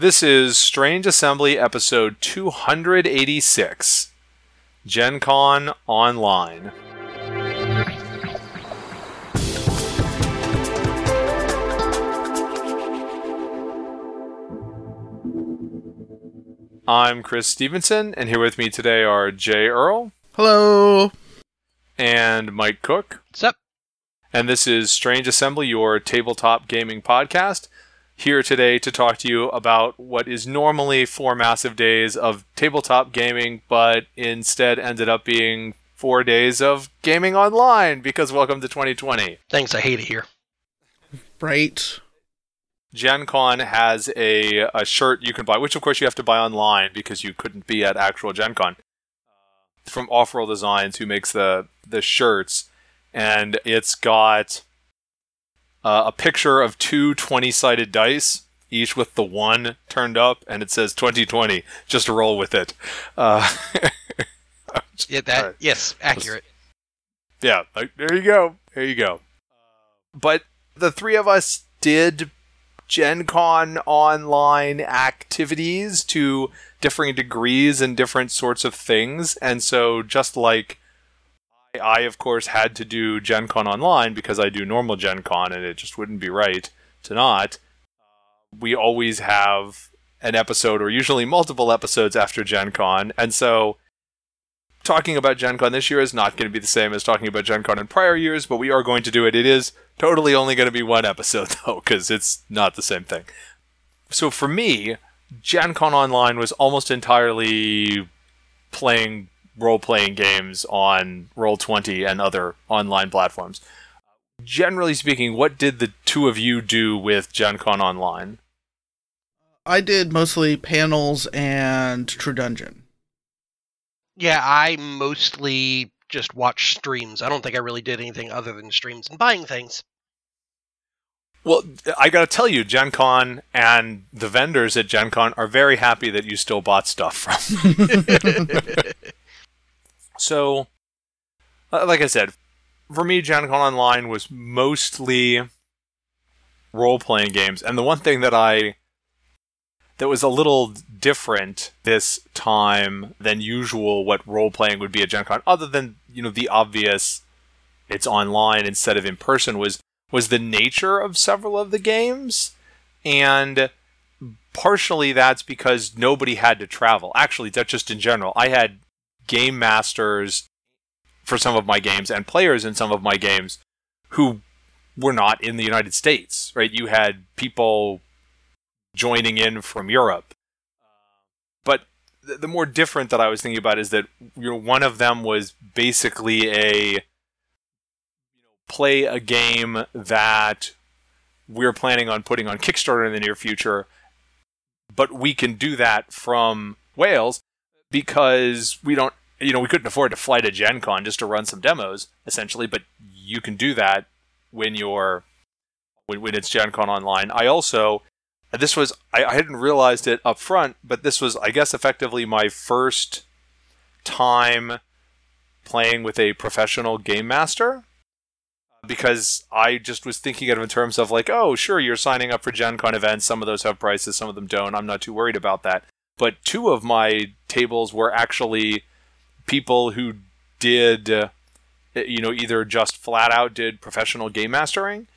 This is Strange Assembly episode 286 Gen Con Online. I'm Chris Stevenson, and here with me today are Jay Earl Hello. and Mike Cook. What's up? And this is Strange Assembly, your tabletop gaming podcast. Here today to talk to you about what is normally four massive days of tabletop gaming, but instead ended up being four days of gaming online because welcome to 2020. Thanks, I hate it here. Right. Gen Con has a, a shirt you can buy, which of course you have to buy online because you couldn't be at actual Gen Con. From Off Roll Designs, who makes the, the shirts, and it's got uh, a picture of two 20 sided dice, each with the one turned up, and it says 2020. Just roll with it. Uh, Yeah, that Alright. yes, accurate. yeah, like, there you go. There you go. But the three of us did Gen Con online activities to differing degrees and different sorts of things. And so, just like I, of course, had to do Gen Con online because I do normal Gen Con and it just wouldn't be right to not, we always have an episode or usually multiple episodes after Gen Con. And so, talking about Gen Con this year is not going to be the same as talking about Gen Con in prior years, but we are going to do it. It is totally only going to be one episode, though, because it's not the same thing. So for me, Gen Con Online was almost entirely playing role playing games on Roll20 and other online platforms. Generally speaking, what did the two of you do with Gen Con Online? I did mostly panels and True Dungeon. Yeah, I mostly just watch streams. I don't think I really did anything other than streams and buying things. Well, I got to tell you, Gen Con and the vendors at Gen Con are very happy that you still bought stuff from. So, uh, like I said, for me, Gen Con Online was mostly role playing games. And the one thing that I that was a little different this time than usual what role playing would be at Gen Con, other than, you know, the obvious it's online instead of in person was was the nature of several of the games. And partially that's because nobody had to travel. Actually, that's just in general. I had game masters for some of my games and players in some of my games who were not in the United States, right? You had people joining in from Europe. But th- the more different that I was thinking about is that you know, one of them was basically a play a game that we're planning on putting on Kickstarter in the near future, but we can do that from Wales because we don't you know we couldn't afford to fly to gen con just to run some demos essentially but you can do that when you're when, when it's gen con online i also this was I, I hadn't realized it up front but this was i guess effectively my first time playing with a professional game master because I just was thinking of it in terms of like, oh, sure, you're signing up for Gen Con events. Some of those have prices, some of them don't. I'm not too worried about that but two of my tables were actually people who did uh, you know either just flat out did professional game mastering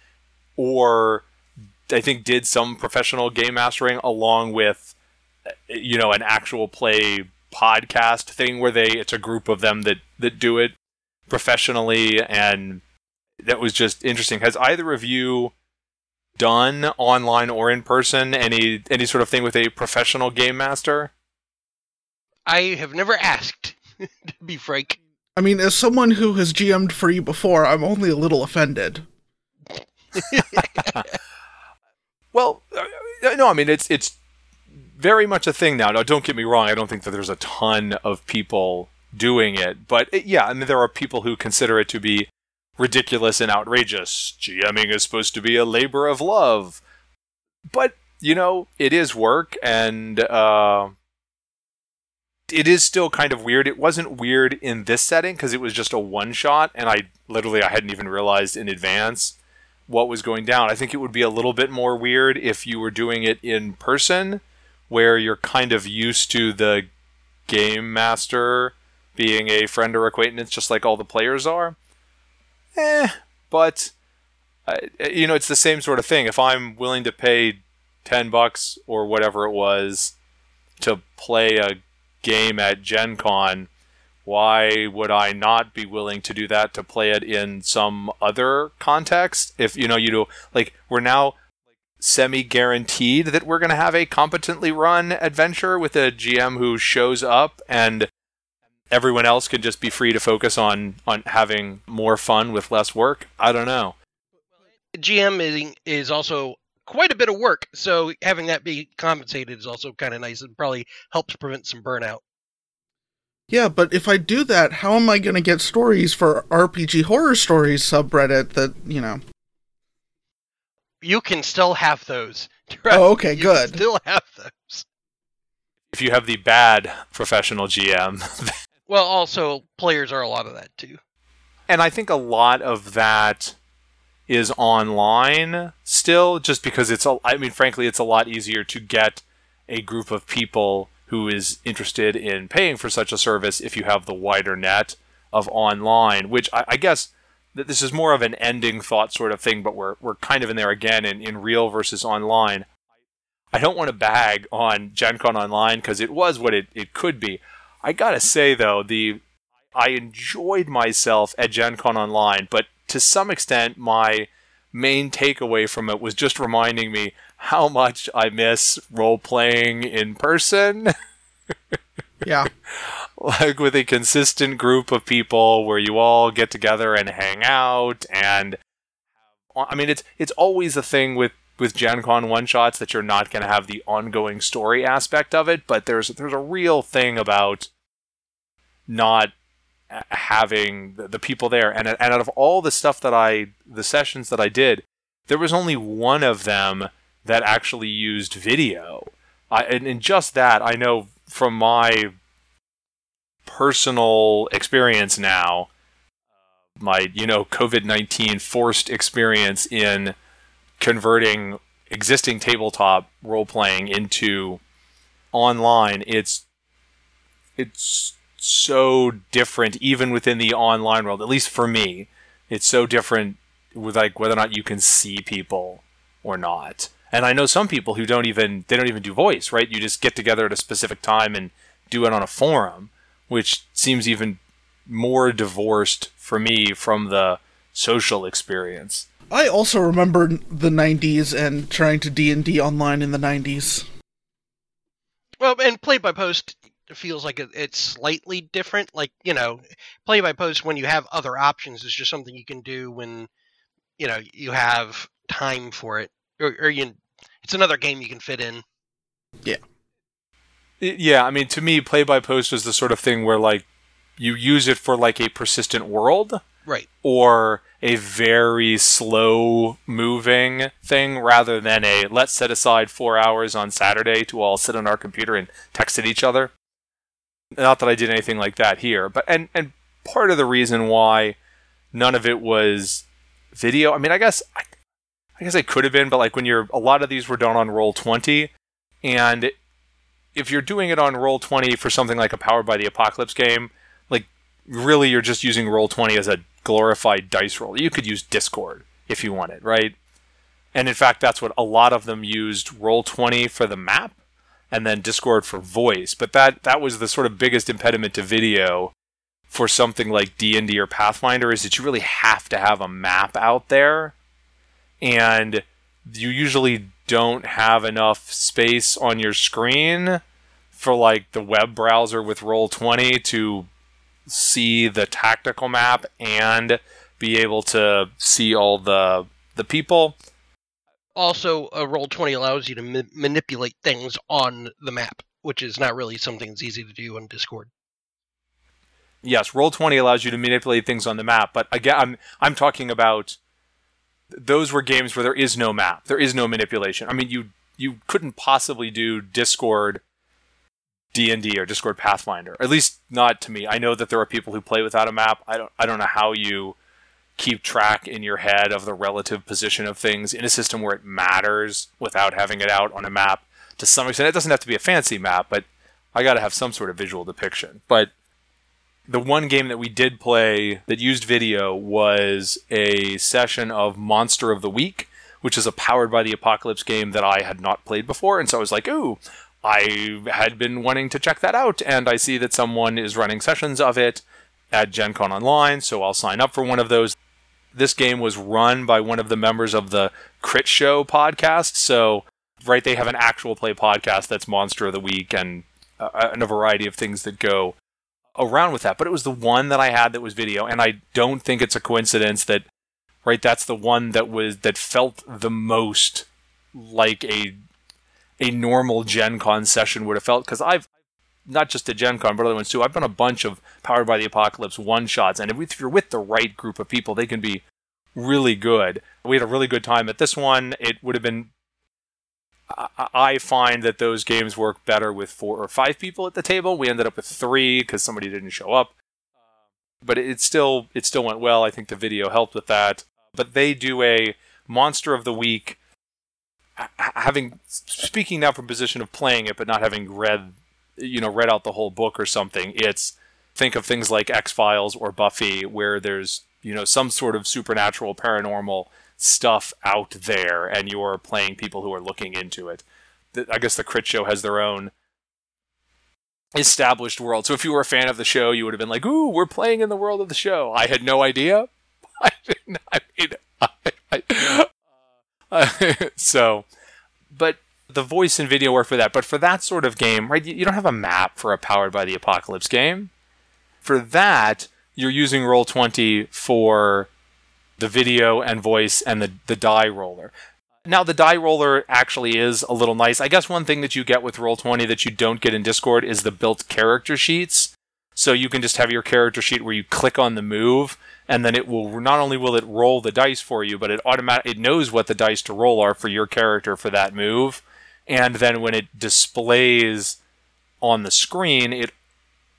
or i think did some professional game mastering along with you know an actual play podcast thing where they it's a group of them that that do it professionally. And that was just interesting has either of you done online or in person any any sort of thing with a professional game master I have never asked, to be frank. I mean, as someone who has GM'd for you before, I'm only a little offended. well uh, no i mean it's it's very much a thing now now don't get me wrong i don't think that there's a ton of people doing it but it, yeah i mean there are people who consider it to be ridiculous and outrageous gming is supposed to be a labor of love but you know it is work and uh it is still kind of weird. It wasn't weird in this setting because it was just a one shot, and I literally I hadn't even realized in advance what was going down. I think it would be a little bit more weird if you were doing it in person, where you're kind of used to the game master being a friend or acquaintance, just like all the players are. Eh, but uh, you know, it's the same sort of thing. If I'm willing to pay ten bucks or whatever it was to play a game at Gen Con, why would I not be willing to do that to play it in some other context? If you know, you do like we're now semi guaranteed that we're going to have a competently run adventure with a GM who shows up and everyone else could just be free to focus on on having more fun with less work. I don't know. GM is, is also quite a bit of work, so having that be compensated is also kind of nice. and probably helps prevent some burnout. Yeah, but if I do that, how am I going to get stories for RPG horror stories subreddit that, you know? You can still have those. Oh, okay, you good. Can still have those. If you have the bad professional GM. well, also players are a lot of that too. And I think a lot of that is online still just because it's a I mean frankly it's a lot easier to get a group of people who is interested in paying for such a service if you have the wider net of online, which I, I guess that this is more of an ending thought sort of thing, but we're we're kind of in there again in, in real versus online. I don't want to bag on Gen Con Online because it was what it, it could be. I gotta say though, the I enjoyed myself at Gen Con Online, but to some extent my main takeaway from it was just reminding me how much I miss role playing in person. yeah. like with a consistent group of people where you all get together and hang out and I mean it's it's always a thing with with Gen Con one shots that you're not going to have the ongoing story aspect of it, but there's there's a real thing about not having the, people there and and out of all the stuff that I the sessions that I did, there was only one of them that actually used video. I, and, and just that, I know from my personal experience now, my you know COVID nineteen forced experience in converting existing tabletop role playing into online, it's it's so different even within the online world. At least for me, it's so different with like whether or not you can see people or not. And I know some people who don't even they don't even do voice, right? You just get together at a specific time and do it on a forum, which seems even more divorced for me from the social experience. I also remember the 90s and trying to D&D online in the 90s. Well, and play by post feels like it's slightly different. Like, you know, play by post when you have other options is just something you can do when, you know, you have time for it. Or, or you it's another game you can fit in. Yeah. Yeah, I mean, to me, play by post is the sort of thing where like you use it for like a persistent world, right, or a very slow moving thing, rather than a let's set aside four hours on Saturday to all sit on our computer and text at each other. Not that I did anything like that here, but and and part of the reason why none of it was video. I mean, I guess I, I guess it could have been, but like when you're a lot of these were done on roll twenty, and if you're doing it on roll twenty for something like a Powered by the Apocalypse game, like really you're just using roll twenty as a glorified dice roll. You could use Discord if you wanted, right? And in fact, that's what a lot of them used roll twenty for the map, and then Discord for voice. But that that was the sort of biggest impediment to video for something like D&D or Pathfinder is that you really have to have a map out there and you usually don't have enough space on your screen for like the web browser with roll20 to see the tactical map and be able to see all the the people also a roll 20 allows you to ma- manipulate things on the map which is not really something that's easy to do on discord yes roll 20 allows you to manipulate things on the map but again i'm i'm talking about those were games where there is no map, there is no manipulation. I mean, you you couldn't possibly do Discord D and D or Discord Pathfinder. At least not to me. I know that there are people who play without a map. I don't I don't know how you keep track in your head of the relative position of things in a system where it matters without having it out on a map. to some extent. It doesn't have to be a fancy map, but I got to have some sort of visual depiction. But the one game that we did play that used video was a session of Monster of the Week, which is a powered by the apocalypse game that I had not played before. And so I was like, ooh, I had been wanting to check that out, and I see that someone is running sessions of it at Gen Con Online, so I'll sign up for one of those. This game was run by one of the members of the Crit Show podcast, so right, they have an actual play podcast that's Monster of the Week and, uh, and a variety of things that go around with that. But it was the one that I had that was video, and I don't think it's a coincidence that right that's the one that was that felt the most like a a normal Gen Con session would have felt because I've not just a Gen Con, but other ones too. I've done a bunch of Powered by the Apocalypse one shots, and if you're with the right group of people, they can be really good. We had a really good time at this one. It would have been. I find that those games work better with four or five people at the table. We ended up with three because somebody didn't show up, but it still it still went well. I think the video helped with that. But they do a Monster of the Week having speaking now from position of playing it but not having read you know read out the whole book or something it's think of things like x-files or buffy where there's you know some sort of supernatural paranormal stuff out there and you're playing people who are looking into it. I guess the crit show has their own established world. So if you were a fan of the show you would have been like ooh we're playing in the world of the show. I had no idea. I didn't i mean I, I, uh, so, but the voice and video work for that. But for that sort of game, right, you, don't have a map for a Powered by the Apocalypse game. For that, you're using Roll20 for the video and voice and the, the die roller. Now, the die roller actually is a little nice. I guess one thing that you get with Roll20 that you don't get in Discord is the built character sheets. So you can just have your character sheet where you click on the move and then it will not only will it roll the dice for you, but it automatic it knows what the dice to roll are for your character for that move, and then when it displays on the screen, it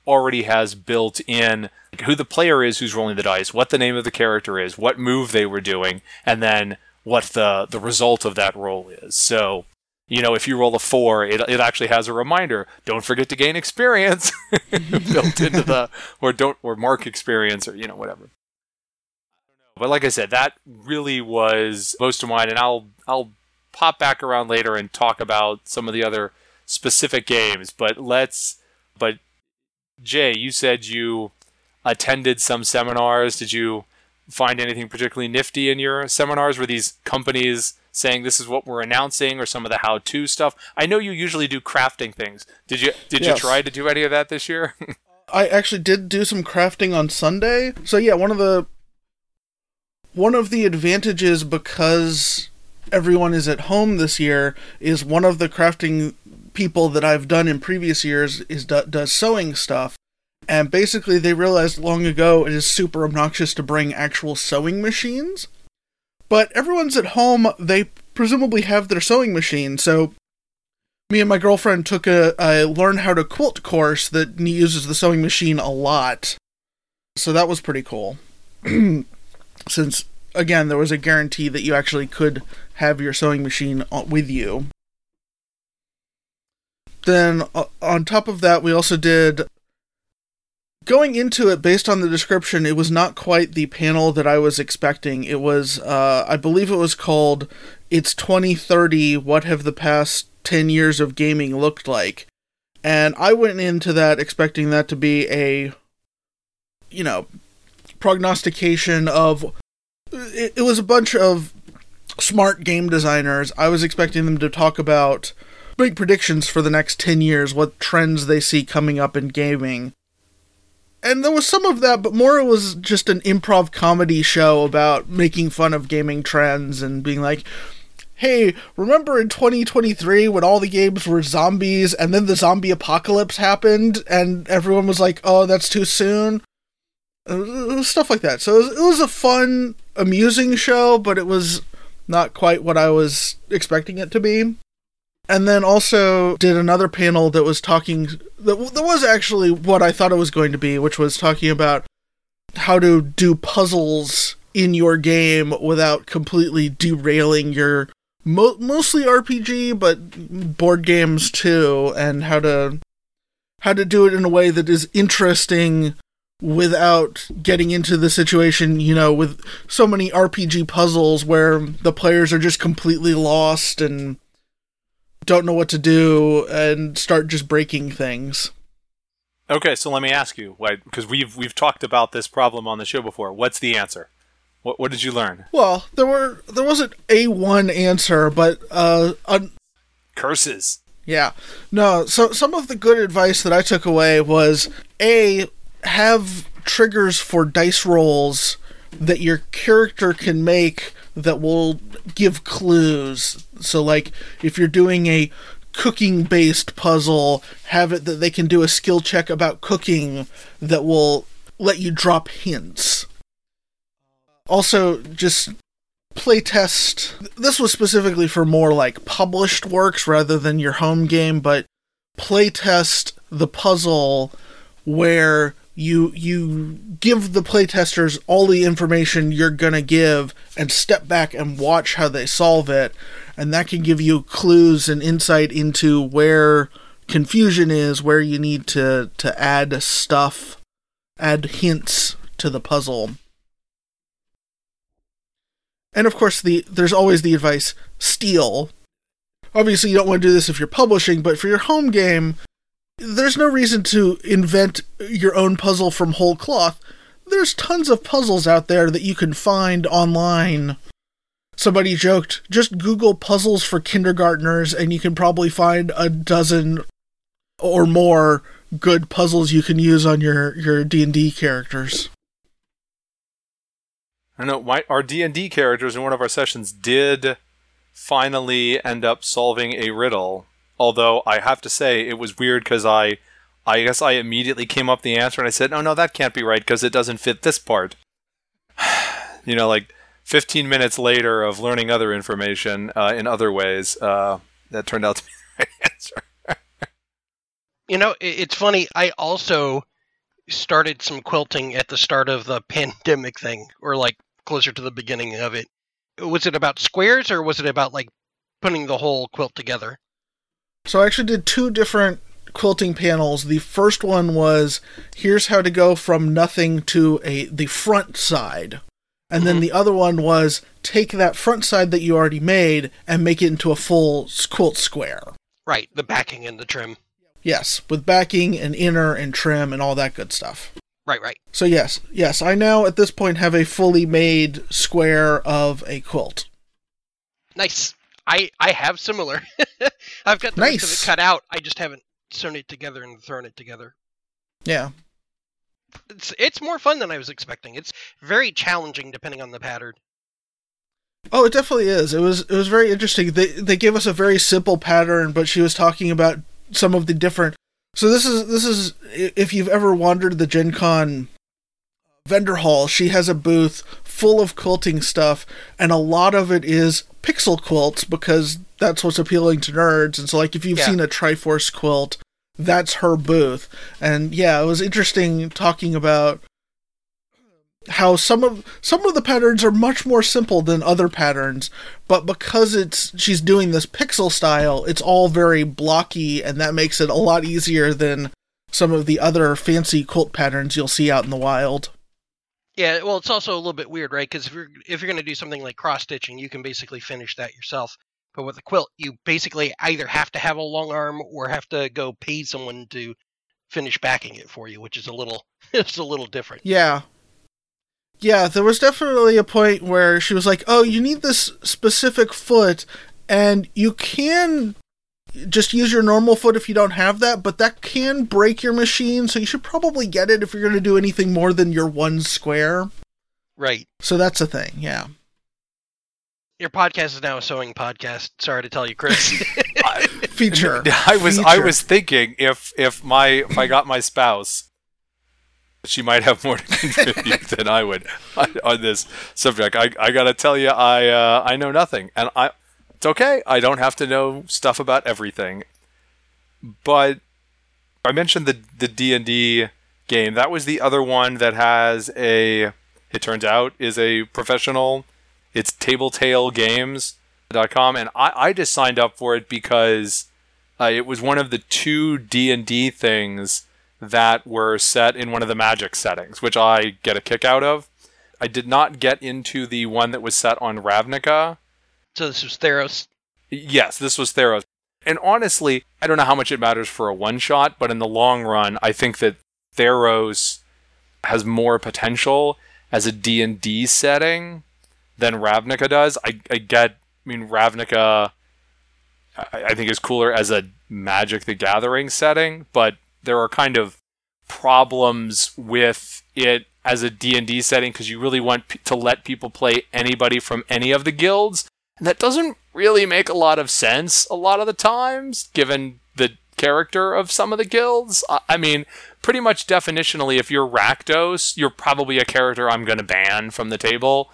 already has built in who the player is who's rolling the dice, what the name of the character is, what move they were doing, and then what the the result of that roll is. So you know, if you roll a four, it, it actually has a reminder. Don't forget to gain experience built into the, or don't, or mark experience, or you know, whatever. But like I said, that really was most of mine, and I'll I'll pop back around later and talk about some of the other specific games. But let's. But Jay, you said you attended some seminars. Did you find anything particularly nifty in your seminars? Were these companies saying this is what we're announcing, or some of the how-to stuff? I know you usually do crafting things. Did you did yes. you try to do any of that this year? I actually did do some crafting on Sunday. So yeah, one of the one of the advantages because everyone is at home this year is one of the crafting people that I've done in previous years is do, does sewing stuff. And basically they realized long ago it is super obnoxious to bring actual sewing machines. But everyone's at home, they presumably have their sewing machine. So me and my girlfriend took a, a learn how to quilt course that uses the sewing machine a lot. So that was pretty cool. since again there was a guarantee that you actually could have your sewing machine with you. Then uh, on top of that, we also did going into it based on the description it was not quite the panel that i was expecting it was uh, i believe it was called it's 2030 what have the past 10 years of gaming looked like and i went into that expecting that to be a you know prognostication of it, it was a bunch of smart game designers. I was expecting them to talk about big predictions for the next 10 years, what trends they see coming up in gaming. And there was some of that, but more it was just an improv comedy show about making fun of gaming trends and being like, hey, remember in 2023 when all the games were zombies and then the zombie apocalypse happened and everyone was like, oh, that's too soon? Stuff like that. So it was, it was a fun, amusing show, but it was not quite what I was expecting it to be. And then also did another panel that was talking that, that was actually what I thought it was going to be, which was talking about how to do puzzles in your game without completely derailing your mo- mostly RPG, but board games too, and how to how to do it in a way that is interesting without getting into the situation, you know, with so many RPG puzzles where the players are just completely lost and don't know what to do and start just breaking things. Okay, so let me ask you, why because we've we've talked about this problem on the show before. What's the answer? What what did you learn? Well, there were there wasn't a one answer, but uh, un- curses. Yeah, no. So some of the good advice that I took away was a have triggers for dice rolls that your character can make that will give clues. So, like, if you're doing a cooking based puzzle, have it that they can do a skill check about cooking that will let you drop hints. Also, just playtest. This was specifically for more like published works rather than your home game, but playtest the puzzle where you you give the playtesters all the information you're gonna give and step back and watch how they solve it and that can give you clues and insight into where confusion is where you need to to add stuff add hints to the puzzle. And of course the there's always the advice steal. Obviously you don't want to do this if you're publishing but for your home game there's no reason to invent your own puzzle from whole cloth. There's tons of puzzles out there that you can find online. Somebody joked, just Google puzzles for kindergartners and you can probably find a dozen or more good puzzles you can use on your your D&D characters. I don't know my, our D&D characters in one of our sessions did finally end up solving a riddle Although I have to say it was weird because I, I guess I immediately came up the answer and I said, "No, no, that can't be right because it doesn't fit this part." you know, like 15 minutes later of learning other information uh, in other ways, uh, that turned out to be the right answer. you know, it's funny. I also started some quilting at the start of the pandemic thing, or like closer to the beginning of it. Was it about squares or was it about like putting the whole quilt together? So I actually did two different quilting panels. The first one was here's how to go from nothing to a the front side. And mm-hmm. then the other one was take that front side that you already made and make it into a full quilt square. Right, the backing and the trim. Yes, with backing and inner and trim and all that good stuff. Right, right. So yes, yes, I now at this point have a fully made square of a quilt. Nice. I I have similar. I've got the nice. rest of it cut out. I just haven't sewn it together and thrown it together. Yeah. It's it's more fun than I was expecting. It's very challenging depending on the pattern. Oh, it definitely is. It was it was very interesting. They they gave us a very simple pattern, but she was talking about some of the different. So this is this is if you've ever wandered the Gen Con vendor hall, she has a booth full of quilting stuff, and a lot of it is pixel quilts because that's what's appealing to nerds. And so, like, if you've yeah. seen a Triforce quilt, that's her booth. And yeah, it was interesting talking about how some of some of the patterns are much more simple than other patterns but because it's she's doing this pixel style it's all very blocky and that makes it a lot easier than some of the other fancy quilt patterns you'll see out in the wild yeah, well, it's also a little bit weird, right? Because if you're if you're going to do something like cross stitching, you can basically finish that yourself. But with a quilt, you basically either have to have a long arm or have to go pay someone to finish backing it for you, which is a little it's a little different. Yeah. Yeah, there was definitely a point where she was like, "Oh, you need this specific foot and you can just use your normal foot if you don't have that, but that can break your machine, so you should probably get it if you're going to do anything more than your one square. Right. So that's a thing, yeah. Your podcast is now a sewing podcast. Sorry to tell you, Chris. Feature. I was Feature. I was thinking if if my if I got my spouse, she might have more to contribute than I would on, on, this subject. I I gotta tell you, I uh, I know nothing, and I it's okay. I don't have to know stuff about everything. But I mentioned the the D and D game. That was the other one that has a. It turns out is a professional. It's Table Tale Games, com, and I, I just signed up for it because uh, it was one of the two D and D things that were set in one of the Magic settings, which I get a kick out of. I did not get into the one that was set on Ravnica. So this was Theros. Yes, this was Theros. And honestly, I don't know how much it matters for a one shot, but in the long run, I think that Theros has more potential as a D&D setting than Ravnica does. I, I get, I mean, Ravnica, I, I think is cooler as a Magic the Gathering setting, but there are kind of problems with it as a D&D setting because you really want p- to let people play anybody from any of the guilds. And that doesn't really make a lot of sense a lot of the times, given the character of some of the guilds. I, mean, pretty much definitionally, if you're Rakdos, you're probably a character I'm going to ban from the table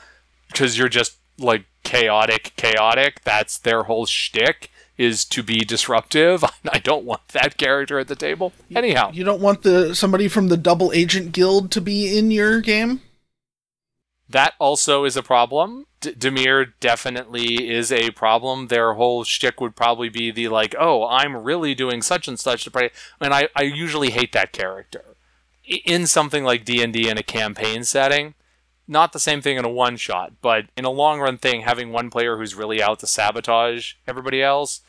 because you're just like chaotic, chaotic. That's their whole shtick is to be disruptive. I don't want that character at the table. Anyhow, You don't want the somebody from the double agent guild to be in your game? That also is a problem. D- Dimir definitely is a problem. Their whole shtick would probably be the like, oh, I'm really doing such and such to play. And I, I usually hate that character in something like D and D in a campaign setting. Not the same thing in a one shot, but in a long run thing, having one player who's really out to sabotage everybody else.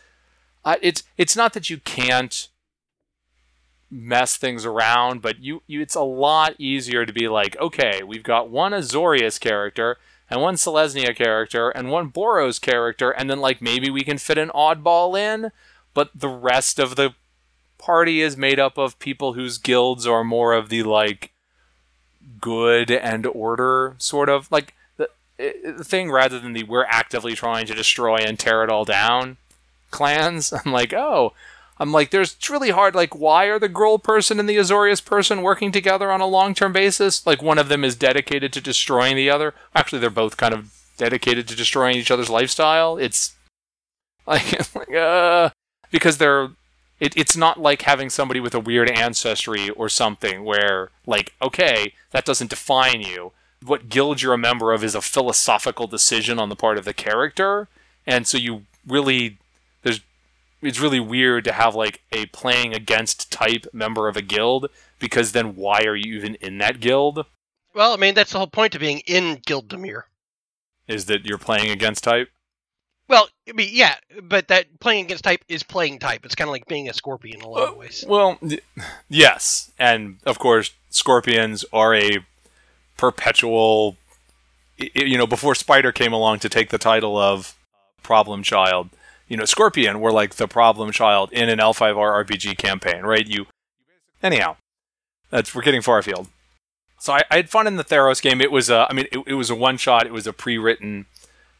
Uh, it's it's not that you can't mess things around, but you, you it's a lot easier to be like, okay, we've got one Azorius character and one Selesnya character and one Boros character, and then like maybe we can fit an oddball in, but the rest of the party is made up of people whose guilds are more of the like good and order sort of like the, the thing rather than the we're actively trying to destroy and tear it all down clans. I'm like, oh, I'm like, there's it's really hard. Like, why are the Gruul person and the Azorius person working together on a long term basis? Like, one of them is dedicated to destroying the other. Actually, they're both kind of dedicated to destroying each other's lifestyle. It's like, like uh, because they're. It, it's not like having somebody with a weird ancestry or something where, like, okay, that doesn't define you. What guild you're a member of is a philosophical decision on the part of the character, and so you really it's really weird to have like a playing against type member of a guild because then why are you even in that guild? Well, I mean that's the whole point of being in Guild Dimir. Is that you're playing against type? Well, I mean, yeah, but that playing against type is playing type. It's kind of like being a scorpion in a lot of uh, ways. Well, yes, and of course scorpions are a perpetual. You know, before Spider came along to take the title of problem child, you know, Scorpion were like the problem child in an L5R RPG campaign, right? You, anyhow, that's we're getting far afield. So I, I had fun in the Theros game. It was, a, I mean, it, it was a one shot. It was a pre-written.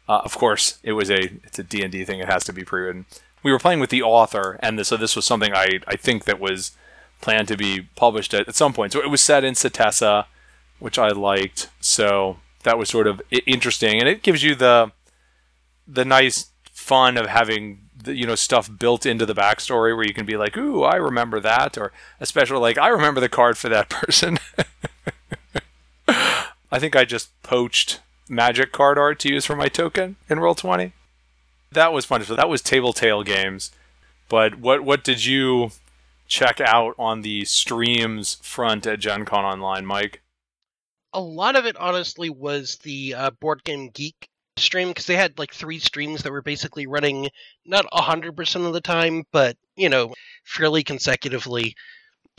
Uh, of course, it was a it's a D and D thing. It has to be pre-written. We were playing with the author, and this, so this was something I I think that was planned to be published at, at some point. So it was set in Setessa, which I liked. So that was sort of interesting, and it gives you the the nice fun of having you know stuff built into the backstory where you can be like, "Ooh, I remember that," or especially like, "I remember the card for that person." I think I just poached magic card art to use for my token in Roll Twenty. That was fun. So that was Table Tale games. But what what did you check out on the streams front at Gen Con Online, Mike? A lot of it, honestly, was the uh, Board Game Geek stream because they had like three streams that were basically running not hundred percent of the time, but you know, fairly consecutively.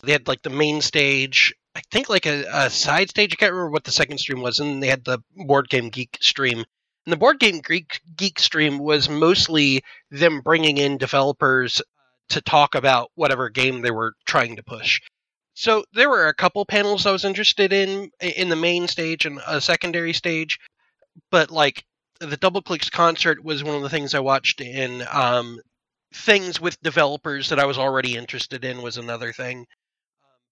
They had like the main stage, I think like a, a side stage. I can't remember what the second stream was, and they had the Board Game Geek stream. And the Board Game Geek Geek stream was mostly them bringing in developers uh, to talk about whatever game they were trying to push. So there were a couple panels I was interested in in the main stage and a secondary stage, but like the Doubleclicks concert was one of the things I watched in. Um, things with developers that I was already interested in was another thing.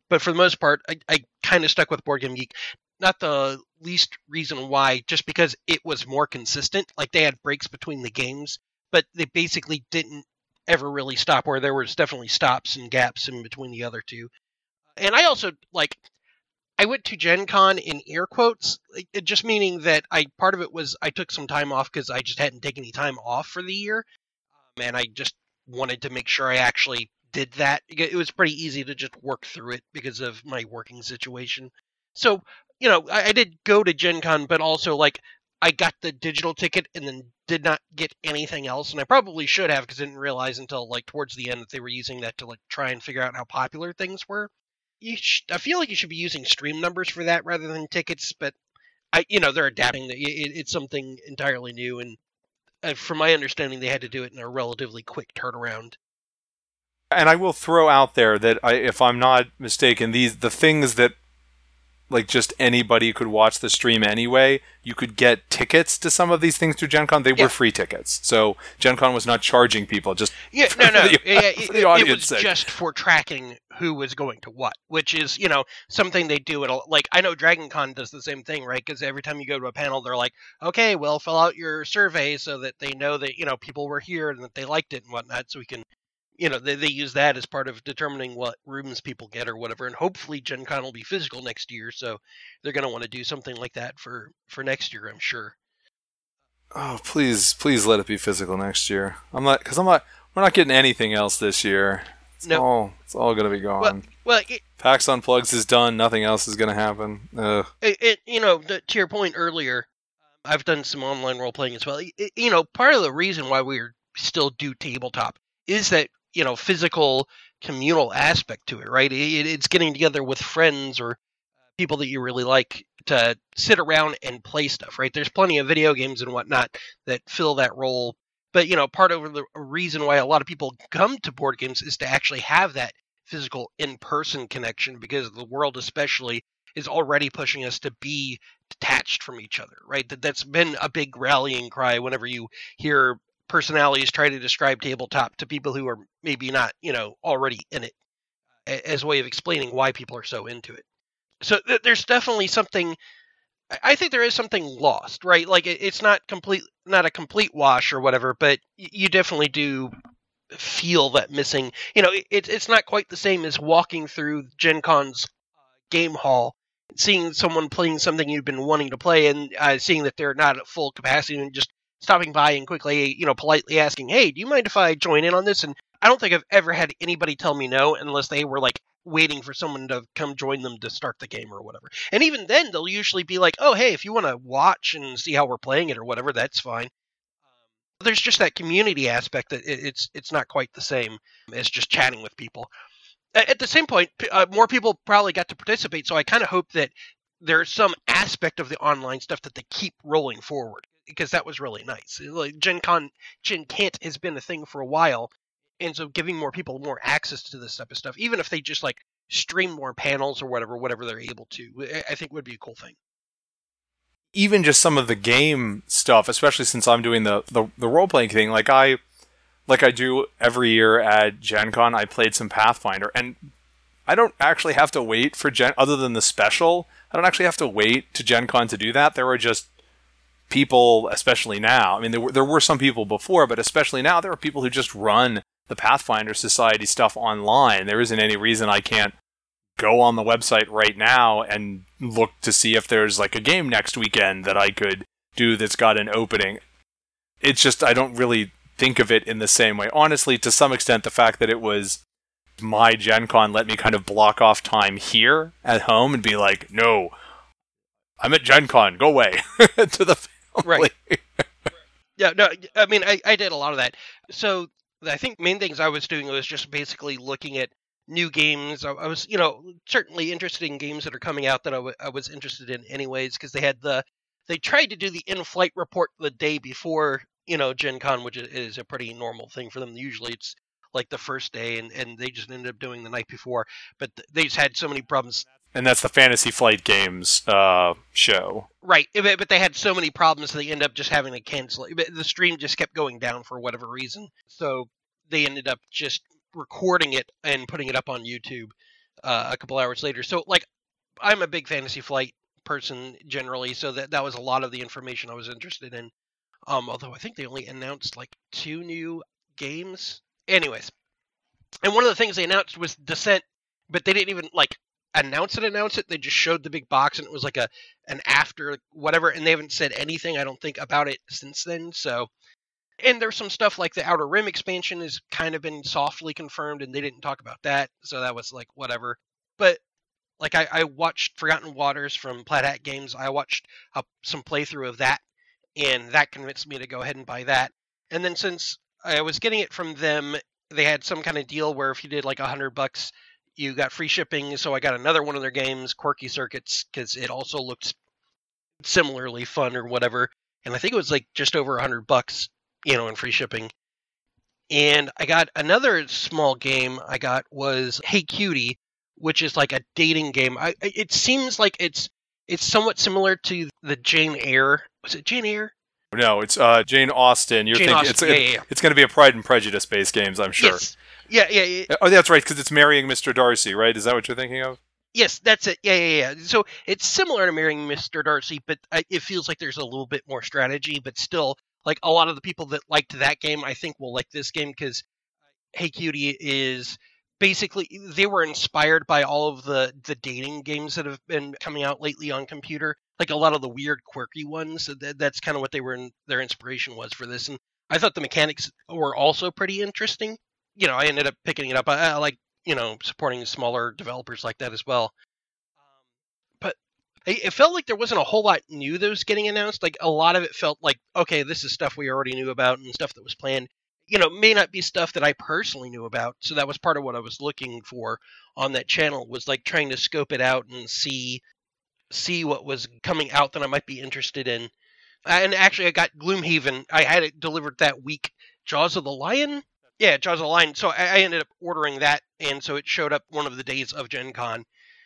But for the most part, I, I kind of stuck with Board Game Geek. Not the least reason why, just because it was more consistent. Like they had breaks between the games, but they basically didn't ever really stop. Where there was definitely stops and gaps in between the other two. And I also like. I went to Gen Con in air quotes, just meaning that I part of it was I took some time off because I just hadn't taken any time off for the year, um, and I just wanted to make sure I actually did that. It was pretty easy to just work through it because of my working situation. So you know, I, I did go to Gen Con, but also like I got the digital ticket and then did not get anything else, and I probably should have because I didn't realize until like towards the end that they were using that to like try and figure out how popular things were you sh- I feel like you should be using stream numbers for that rather than tickets, but I you know they're adapting. It, it's something entirely new, and uh, from my understanding, they had to do it in a relatively quick turnaround. And I will throw out there that I, if I'm not mistaken, these the things that like just anybody could watch the stream anyway. You could get tickets to some of these things through Gen Con. They yeah. were free tickets. So Gen Con was not charging people just Yeah, no, no. The, yeah, it, it, was sake. just for tracking who was going to what, which is, you know, something they do at like I know Dragon Con does the same thing, right? Cuz every time you go to a panel they're like, "Okay, well, fill out your survey so that they know that, you know, people were here and that they liked it and whatnot so we can you know they, they use that as part of determining what rooms people get or whatever and hopefully gen con will be physical next year so they're going to want to do something like that for for next year i'm sure. Oh please please let it be physical next year. I'm not because i'm not we're not getting anything else this year. It's no. all it's all going to be gone. well, well it, pax unplugs is done nothing else is going to happen. Ugh. It, it, you know the, to your point earlier i've done some online role playing as well. It, you know part of the reason why we're still do tabletop is that you know physical communal aspect to it right? It, it's getting together with friends or uh, people that you really like to sit around and play stuff right? There's plenty of video games and whatnot that fill that role. But you know part of the reason why a lot of people come to board games is to actually have that physical in-person connection because the world especially is already pushing us to be detached from each other right? That that's been a big rallying cry whenever you hear personalities try to describe tabletop to people who are maybe not, you know, already in it as a way of explaining why people are so into it. So th- there's definitely something I think there is something lost, right? Like it, it's not complete not a complete wash or whatever, but you definitely do feel that missing. You know, it, it's not quite the same as walking through Gen Con's game hall seeing someone playing something you've been wanting to play and uh, seeing that they're not at full capacity and just stopping by and quickly, you know, politely asking, "Hey, do you mind if I join in on this?" And I don't think I've ever had anybody tell me no unless they were like waiting for someone to come join them to start the game or whatever. And even then, they'll usually be like, "Oh, hey, if you want to watch and see how we're playing it or whatever, that's fine." Um, there's just that community aspect that it's it's not quite the same as just chatting with people. At the same point, uh, more people probably got to participate, so I kind of hope that there's some aspect of the online stuff that they keep rolling forward because that was really nice. Like Gen Con, Gen Can't has been a thing for a while, and so giving more people more access to this type of stuff, even if they just like stream more panels or whatever, whatever they're able to, I think would be a cool thing. Even just some of the game stuff, especially since I'm doing the the, the role playing thing, like I like I do every year at Gen Con, I played some Pathfinder, and I don't actually have to wait for Gen, other than the special. I don't actually have to wait to Gen Con to do that. There were just people, especially now, I mean, there were, there were some people before, but especially now, there are people who just run the Pathfinder Society stuff online. There isn't any reason I can't go on the website right now and look to see if there's like a game next weekend that I could do that's got an opening. It's just, I don't really think of it in the same way. Honestly, to some extent, the fact that it was my Gen Con let me kind of block off time here at home and be like, no, I'm at Gen Con, go away to the Right. yeah, no, I mean, I, I did a lot of that. So I think main things I was doing was just basically looking at new games. I, I was, you know, certainly interested in games that are coming out that I, w- I was interested in anyways, because they had the, they tried to do the in-flight report the day before, you know, Gen Con, which is a pretty normal thing for them. Usually it's like the first day, and, and they just ended up doing the night before. But they just had so many problems and that's the Fantasy Flight Games uh, show. Right, but they had so many problems they ended up just having to cancel it. The stream just kept going down for whatever reason, so they ended up just recording it and putting it up on YouTube uh, a couple hours later. So, like, I'm a big Fantasy Flight person generally, so that that was a lot of the information I was interested in. Um, although I think they only announced like two new games. Anyways, and one of the things they announced was Descent, but they didn't even like announce it, announce it. They just showed the big box, and it was like a an after whatever, and they haven't said anything. I don't think about it since then. So, and there's some stuff like the Outer Rim expansion has kind of been softly confirmed, and they didn't talk about that. So that was like whatever. But like I, I watched Forgotten Waters from Plaid Hat Games. I watched uh, some playthrough of that, and that convinced me to go ahead and buy that. And then since I was getting it from them, they had some kind of deal where if you did like a hundred bucks, you got free shipping. So I got another one of their games, Quirky Circuits, because it also looked similarly fun or whatever. And I think it was like just over a hundred bucks, you know, in free shipping. And I got another small game I got was Hey Cutie, which is like a dating game. I, it seems like it's it's somewhat similar to the Jane Eyre. Was it Jane Eyre? No, it's uh, Jane Austen. You're Jane thinking Austen, it's yeah, yeah, yeah. it's going to be a Pride and Prejudice based games, I'm sure. Yes. Yeah, yeah, yeah. Oh, that's right, because it's marrying Mr. Darcy, right? Is that what you're thinking of? Yes, that's it. Yeah, yeah, yeah. So it's similar to marrying Mr. Darcy, but I, it feels like there's a little bit more strategy. But still, like a lot of the people that liked that game, I think will like this game because Hey Cutie is basically they were inspired by all of the the dating games that have been coming out lately on computer, like a lot of the weird, quirky ones. That, that's kind of what they were in, their inspiration was for this. And I thought the mechanics were also pretty interesting. You know, I ended up picking it up. I, I like you know supporting smaller developers like that as well. But it it felt like there wasn't a whole lot new that was getting announced. Like a lot of it felt like, okay, this is stuff we already knew about and stuff that was planned. You know, may not be stuff that I personally knew about. So that was part of what I was looking for on that channel was like trying to scope it out and see see what was coming out that I might be interested in. And actually, I got Gloomhaven. I had it delivered that week. Jaws of the Lion. Yeah, Jaws of the Lion. So I, I ended up ordering that, and so it showed up one of the days of Gen Con.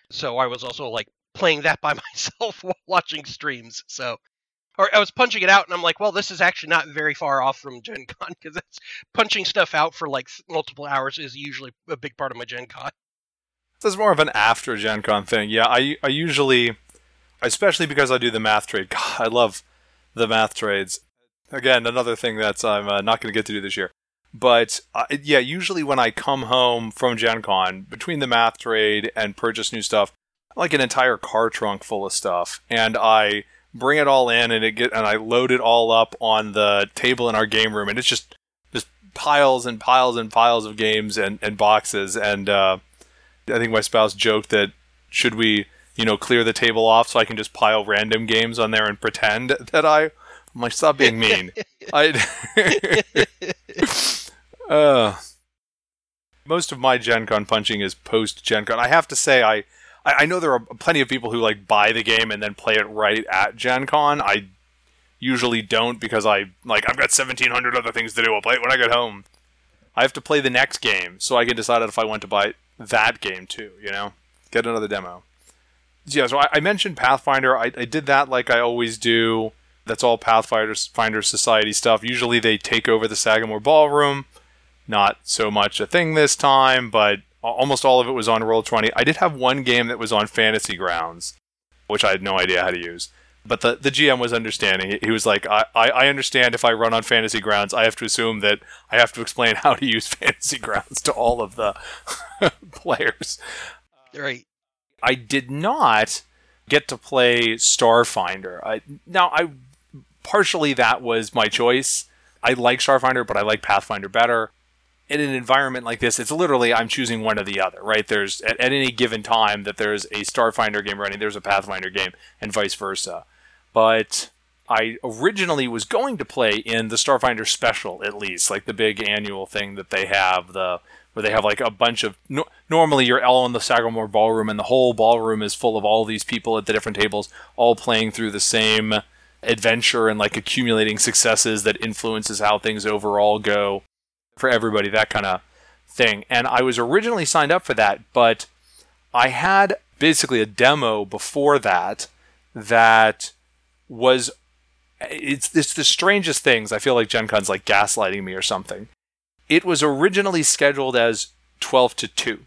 So I was also like playing that by myself while watching streams. So, or I was punching it out, and I'm like, well, this is actually not very far off from Gen Con because it's punching stuff out for like multiple hours is usually a big part of my Gen Con. This is more of an after Gen Con thing. Yeah, I, I usually, especially because I do the math trade. God, I love the math trades. Again, another thing that's I'm uh, not going to get to do this year. But uh, yeah, usually when I come home from Gen Con, between the math trade and purchase new stuff, like an entire car trunk full of stuff, and I bring it all in and it get and I load it all up on the table in our game room, and it's just just piles and piles and piles of games and, and boxes. And uh, I think my spouse joked that should we, you know, clear the table off so I can just pile random games on there and pretend that I. I'm like, stop being mean. I. uh, most of my Gen Con punching is post Gen Con. I have to say, I, I know there are plenty of people who like buy the game and then play it right at Gen Con. I usually don't because I like I've got 1700 other things to do. I'll play it when I get home. I have to play the next game so I can decide if I want to buy that game too. You know, get another demo. Yeah, so I, I mentioned Pathfinder. I, I did that like I always do. That's all Pathfinder Finder Society stuff. Usually they take over the Sagamore Ballroom. Not so much a thing this time, but almost all of it was on Roll20. I did have one game that was on Fantasy Grounds, which I had no idea how to use. But the, the GM was understanding. He- He was like, I, I, I understand if I run on Fantasy Grounds, I have to assume that I have to explain how to use Fantasy Grounds to all of the players. Right. I did not get to play Starfinder. I, now, I partially that was my choice. I like Starfinder, but I like Pathfinder better. In an environment like this, it's literally I'm choosing one or the other, right? There's at, at any given time that there's a Starfinder game running, there's a Pathfinder game, and vice versa. But I originally was going to play in the Starfinder special, at least, like the big annual thing that they have, the where they have like a bunch of. No, normally, you're all in the Sagamore ballroom, and the whole ballroom is full of all these people at the different tables, all playing through the same adventure and like accumulating successes that influences how things overall go for everybody, that kind of thing. And I was originally signed up for that, but I had basically a demo before that that was it's it's the strangest things. I feel like Gen Con's like gaslighting me or something. It was originally scheduled as 12 to 2.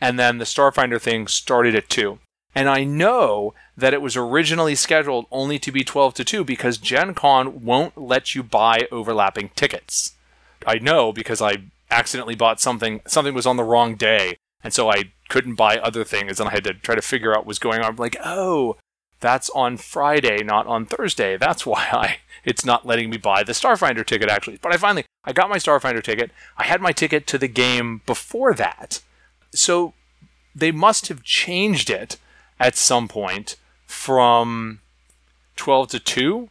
And then the Starfinder thing started at 2. And I know that it was originally scheduled only to be 12 to 2 because Gen Con won't let you buy overlapping tickets. I know because I accidentally bought something something was on the wrong day and so I couldn't buy other things, and I had to try to figure out what's going on. I'm like, oh, that's on Friday, not on Thursday. That's why I it's not letting me buy the Starfinder ticket actually. But I finally I got my Starfinder ticket. I had my ticket to the game before that. So they must have changed it at some point from 12 to 2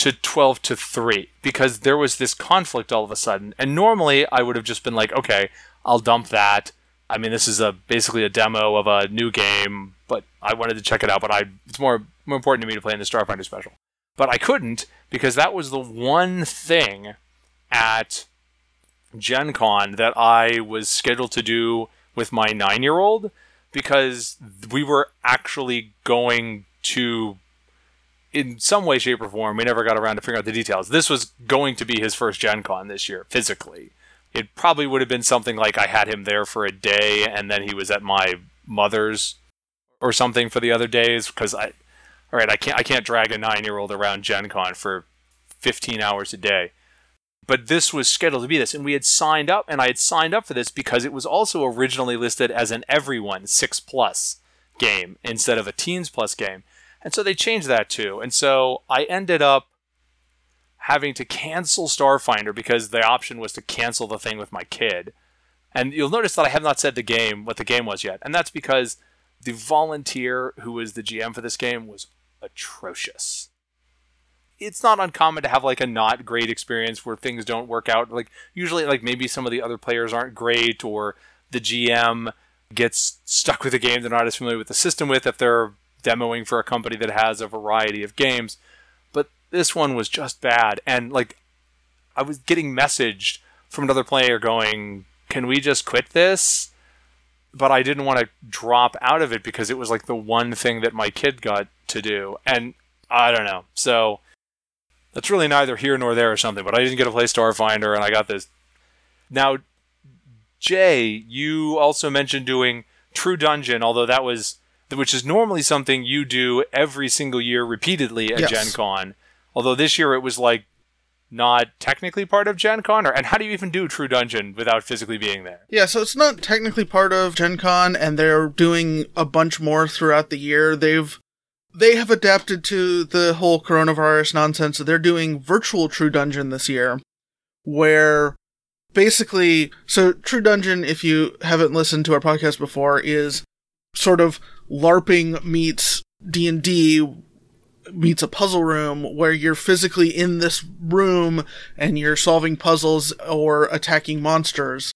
to 12 to 3 because there was this conflict all of a sudden. And normally I would have just been like, okay, I'll dump that. I mean, this is a basically a demo of a new game, but I wanted to check it out. But I, it's more more important to me to play in the Starfinder special. But I couldn't because that was the one thing at Gen Con that I was scheduled to do with my nine year old because we were actually going to in some way, shape, or form, we never got around to figuring out the details. This was going to be his first Gen Con this year, physically. It probably would have been something like I had him there for a day and then he was at my mother's or something for the other days because I all right, I can't I can't drag a nine year old around Gen Con for 15 hours a day. But this was scheduled to be this, and we had signed up, and I had signed up for this because it was also originally listed as an everyone six plus game instead of a teens plus game, and so they changed that too. And so I ended up having to cancel Starfinder because the option was to cancel the thing with my kid. And you'll notice that I have not said the game what the game was yet, and that's because the volunteer who was the GM for this game was atrocious. It's not uncommon to have like a not great experience where things don't work out. Like usually like maybe some of the other players aren't great or the GM gets stuck with a game they're not as familiar with the system with if they're demoing for a company that has a variety of games. But this one was just bad and like I was getting messaged from another player going, "Can we just quit this?" But I didn't want to drop out of it because it was like the one thing that my kid got to do. And I don't know. So that's really neither here nor there or something. But I didn't get to play Starfinder, and I got this. Now, Jay, you also mentioned doing True Dungeon, although that was which is normally something you do every single year repeatedly at yes. Gen Con. Although this year it was like not technically part of Gen Con, or and how do you even do True Dungeon without physically being there? Yeah, so it's not technically part of Gen Con, and they're doing a bunch more throughout the year. They've they have adapted to the whole coronavirus nonsense. They're doing virtual True Dungeon this year, where basically, so True Dungeon, if you haven't listened to our podcast before, is sort of LARPing meets D and D meets a puzzle room where you're physically in this room and you're solving puzzles or attacking monsters.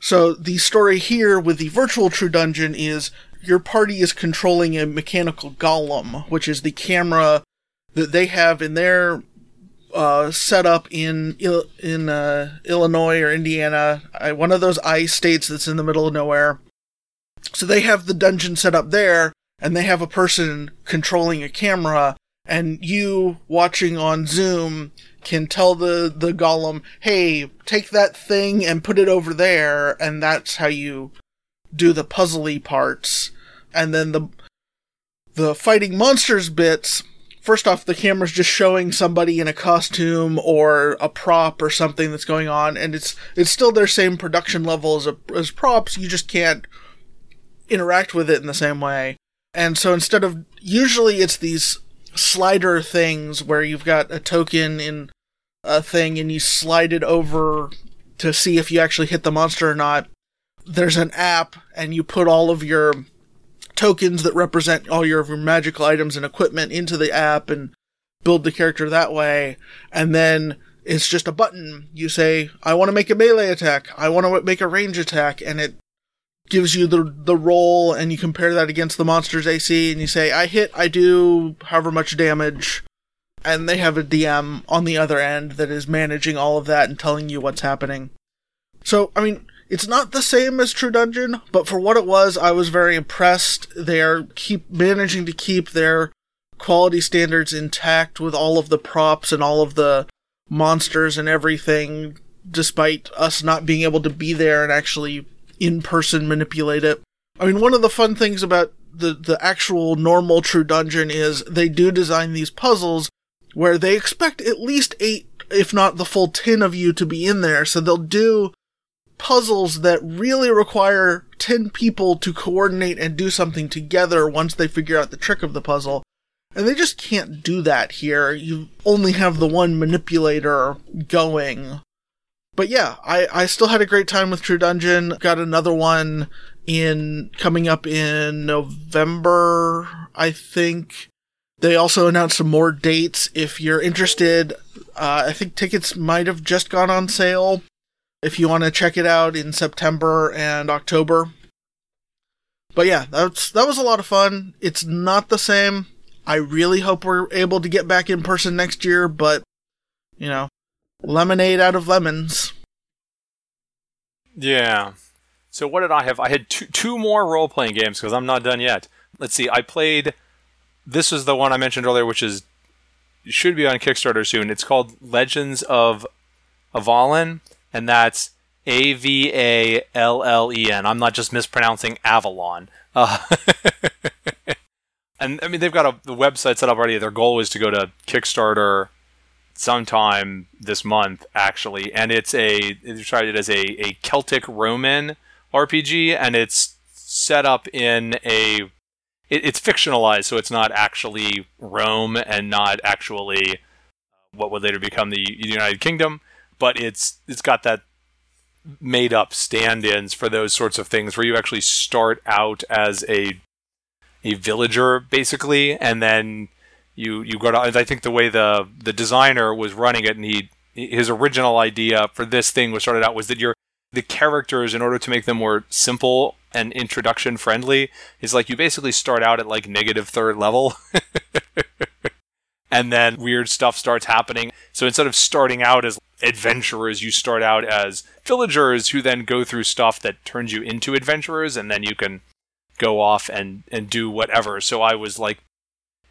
So the story here with the virtual True Dungeon is your party is controlling a mechanical golem, which is the camera that they have in their uh, setup in in uh, Illinois or Indiana, one of those ice states that's in the middle of nowhere. So they have the dungeon set up there, and they have a person controlling a camera, and you watching on Zoom can tell the the golem, "Hey, take that thing and put it over there," and that's how you do the puzzly parts, and then the the fighting monsters bits. First off, the camera's just showing somebody in a costume or a prop or something that's going on, and it's it's still their same production level as a, as props. You just can't interact with it in the same way. And so instead of usually it's these slider things where you've got a token in a thing and you slide it over to see if you actually hit the monster or not there's an app and you put all of your tokens that represent all your, magical items and equipment into the app and build the character that way. And then it's just a button. You say, I want to make a melee attack. I want to make a range attack. And it gives you the, the roll and you compare that against the monster's AC and you say, I hit, I do however much damage. And they have a DM on the other end that is managing all of that and telling you what's happening. So, I mean, it's not the same as True Dungeon, but for what it was, I was very impressed. They are keep managing to keep their quality standards intact with all of the props and all of the monsters and everything, despite us not being able to be there and actually in person manipulate it. I mean, one of the fun things about the, the actual normal True Dungeon is they do design these puzzles where they expect at least eight, if not the full ten of you to be in there. So they'll do puzzles that really require 10 people to coordinate and do something together once they figure out the trick of the puzzle. And they just can't do that here. You only have the one manipulator going. But yeah, I, I still had a great time with True Dungeon. Got another one in coming up in November, I think. They also announced some more dates. If you're interested, uh, I think tickets might have just gone on sale. If you want to check it out in September and October. But yeah, that's that was a lot of fun. It's not the same. I really hope we're able to get back in person next year, but you know, lemonade out of lemons. Yeah. So what did I have? I had two two more role playing games because I'm not done yet. Let's see. I played. This is the one I mentioned earlier, which is should be on Kickstarter soon. It's called Legends of Avallen, and that's A V A L L E N. I'm not just mispronouncing Avalon. Uh, and I mean, they've got a the website set up already. Their goal is to go to Kickstarter sometime this month, actually, and it's a they tried it as a, a Celtic Roman RPG, and it's set up in a it, it's fictionalized, so it's not actually Rome and not actually uh, what would later become the United Kingdom, but it's it's got that made up stand-ins for those sorts of things where you actually start out as a a villager basically and then you you go to I think the way the the designer was running it and he his original idea for this thing was started out was that you're the characters in order to make them more simple and introduction friendly is like you basically start out at like negative third level. And then weird stuff starts happening. So instead of starting out as adventurers you start out as villagers who then go through stuff that turns you into adventurers and then you can go off and and do whatever. So i was like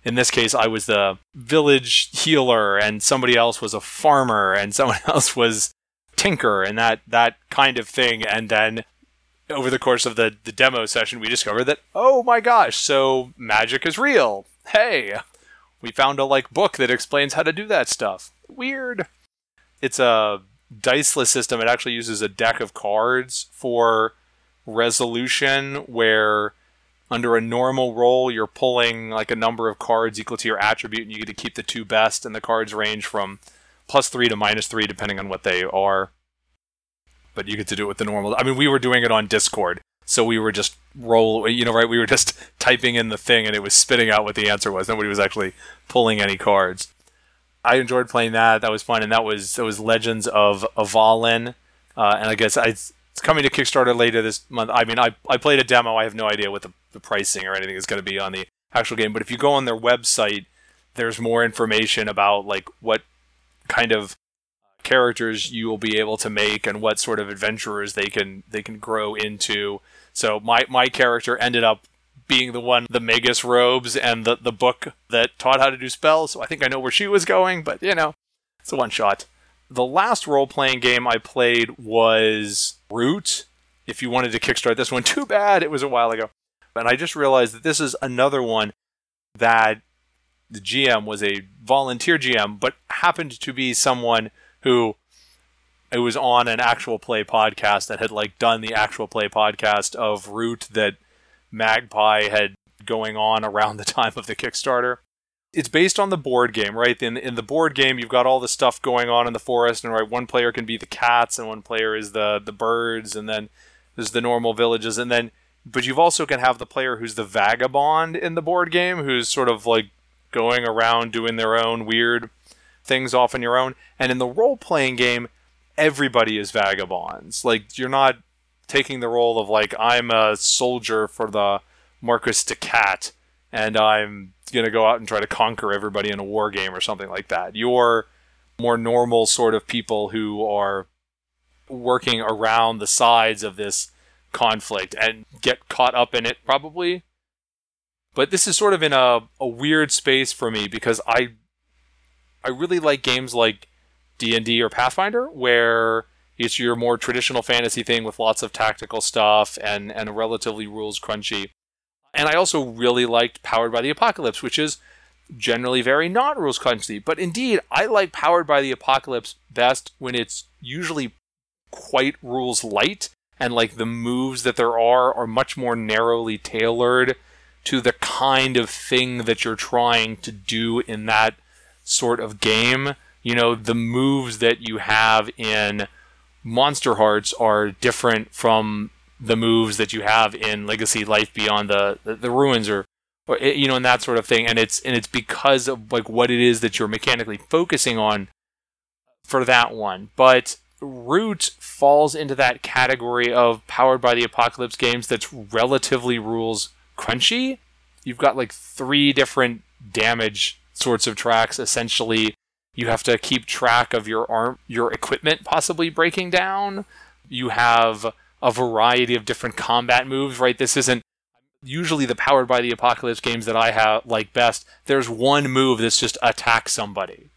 in this case i was the village healer and somebody else was a farmer and someone else was tinker and that that kind of thing. And then over the course of the, the demo session we discovered that oh my gosh so magic is real. Hey we found a like book that explains how to do that stuff. Weird. It's a diceless system. It actually uses a deck of cards for resolution where under a normal roll you're pulling like a number of cards equal to your attribute and you get to keep the two best and the cards range from plus three to minus three, depending on what they are. But you get to do it with the normal. I mean, we were doing it on Discord, so we were just roll. You know, right? We were just typing in the thing, and it was spitting out what the answer was. Nobody was actually pulling any cards. I enjoyed playing that. That was fun, and that was that was Legends of Avallen. Uh, and I guess I, it's coming to Kickstarter later this month. I mean, I, I played a demo. I have no idea what the, the pricing or anything is going to be on the actual game. But if you go on their website, there's more information about like what kind of characters you will be able to make and what sort of adventurers they can they can grow into. So my my character ended up being the one the Magus robes and the the book that taught how to do spells. So I think I know where she was going, but you know, it's a one shot. The last role playing game I played was Root. If you wanted to kickstart this one, too bad it was a while ago. And I just realized that this is another one that the GM was a volunteer GM, but happened to be someone who it was on an actual play podcast that had like done the actual play podcast of Root that Magpie had going on around the time of the Kickstarter. It's based on the board game, right? In in the board game, you've got all the stuff going on in the forest, and right, one player can be the cats, and one player is the the birds, and then there's the normal villages, and then but you've also can have the player who's the vagabond in the board game, who's sort of like going around doing their own weird things off on your own. And in the role playing game, everybody is vagabonds. Like you're not taking the role of like I'm a soldier for the Marquise de Cat and I'm gonna go out and try to conquer everybody in a war game or something like that. You're more normal sort of people who are working around the sides of this conflict and get caught up in it probably but this is sort of in a, a weird space for me because I I really like games like D&D or Pathfinder where it's your more traditional fantasy thing with lots of tactical stuff and and relatively rules crunchy. And I also really liked Powered by the Apocalypse, which is generally very not rules crunchy. But indeed, I like Powered by the Apocalypse best when it's usually quite rules light and like the moves that there are are much more narrowly tailored to the kind of thing that you're trying to do in that sort of game. You know, the moves that you have in Monsterhearts are different from the moves that you have in Legacy Life Beyond the, the, the Ruins or, or eh, you know and that sort of thing. And it's and it's because of like what it is that you're mechanically focusing on for that one. But Root falls into that category of powered by the apocalypse games that's relatively rules crunchy. You've got like three different damage sorts of tracks essentially. You have to keep track of your arm your equipment possibly breaking down. You have a variety of different combat moves right? This isn't usually the powered by the apocalypse games that i have like best. There's one move that's just attack somebody.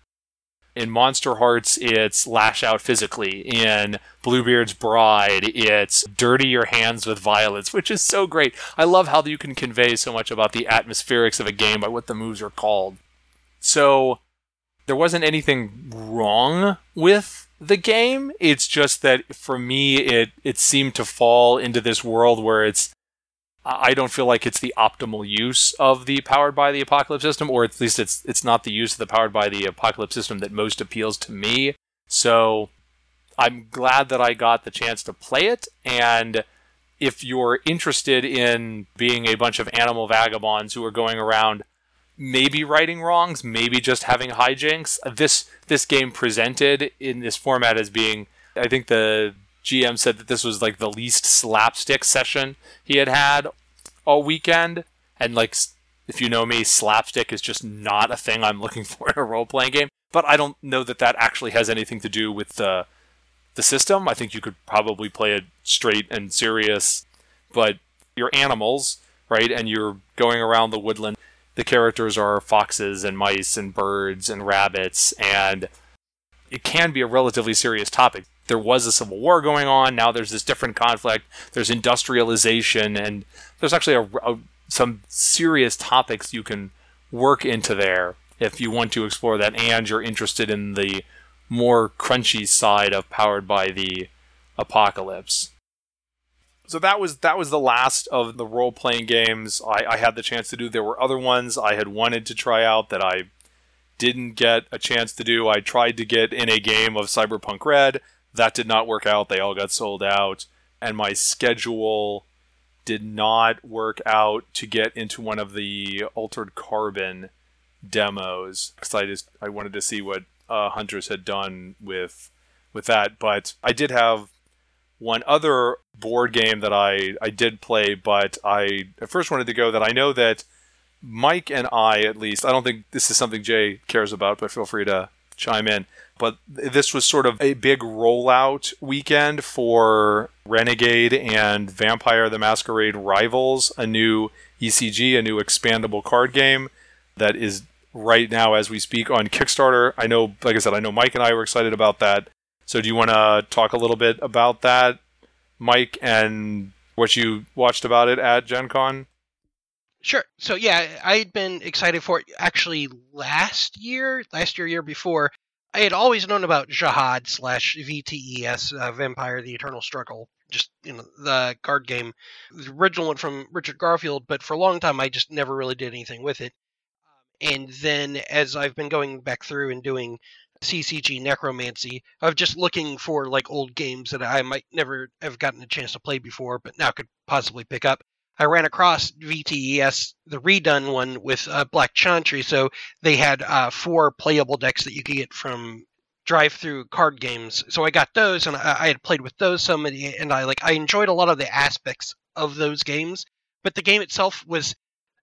In Monsterhearts it's lash out physically. In bluebeard's bride it's dirty your hands with violence which is so great. I love how you can convey so much about the atmospherics of a game by what the moves are called. So there wasn't anything wrong with the game. It's just that for me, it it seemed to fall into this world where it's I don't feel like it's the optimal use of the powered by the apocalypse system, or at least it's it's not the use of the powered by the apocalypse system that most appeals to me. So I'm glad that I got the chance to play it, and if you're interested in being a bunch of animal vagabonds who are going around maybe righting wrongs, maybe just having hijinks. This this game presented in this format as being, I think the GM said that this was like the least slapstick session he had had all weekend, and like if you know me, slapstick is just not a thing I'm looking for in a role playing game. But I don't know that that actually has anything to do with the the system. I think you could probably play it straight and serious, but you're animals, right? And you're going around the woodland the characters are foxes and mice and birds and rabbits, and it can be a relatively serious topic. There was a civil war going on. Now there's this different conflict. There's industrialization, and there's actually a, a, some serious topics you can work into there if you want to explore that, and you're interested in the more crunchy side of powered by the apocalypse so that was that was the last of the role playing games I, I, had the chance to do. There were other ones I had wanted to try out that I didn't get a chance to do. I tried to get in a game of Cyberpunk Red. That did not work out. They all got sold out, and my schedule did not work out to get into one of the Altered Carbon demos because I just I wanted to see what uh, Hunters had done with with that. But I did have one other board game that I, I did play, but I first wanted to go that I know that Mike and I, at least, I don't think this is something Jay cares about, but feel free to chime in. But this was sort of a big rollout weekend for Renegade and Vampire the Masquerade Rivals, a new ECG, a new expandable card game that is right now as we speak on Kickstarter. I know, like I said, I know Mike and I were excited about that. So do you want to talk a little bit about that, Mike, and what you watched about it at Gen Con? Sure. So yeah, I had been excited for it actually last year, last year, year before. I had always known about Jihad slash VTES, uh, Vampire: The Eternal Struggle, just you know the card game, the original one from Richard Garfield. But for a long time, I just never really did anything with it. And then as I've been going back through and doing CCG Necromancy of just looking for like old games that I might never have gotten a chance to play before, but now could possibly pick up. I ran across VTES, the redone one with uh, Black Chantry. So they had uh, four playable decks that you could get from drive-through card games. So I got those, and I, I had played with those some, and I like I enjoyed a lot of the aspects of those games. But the game itself was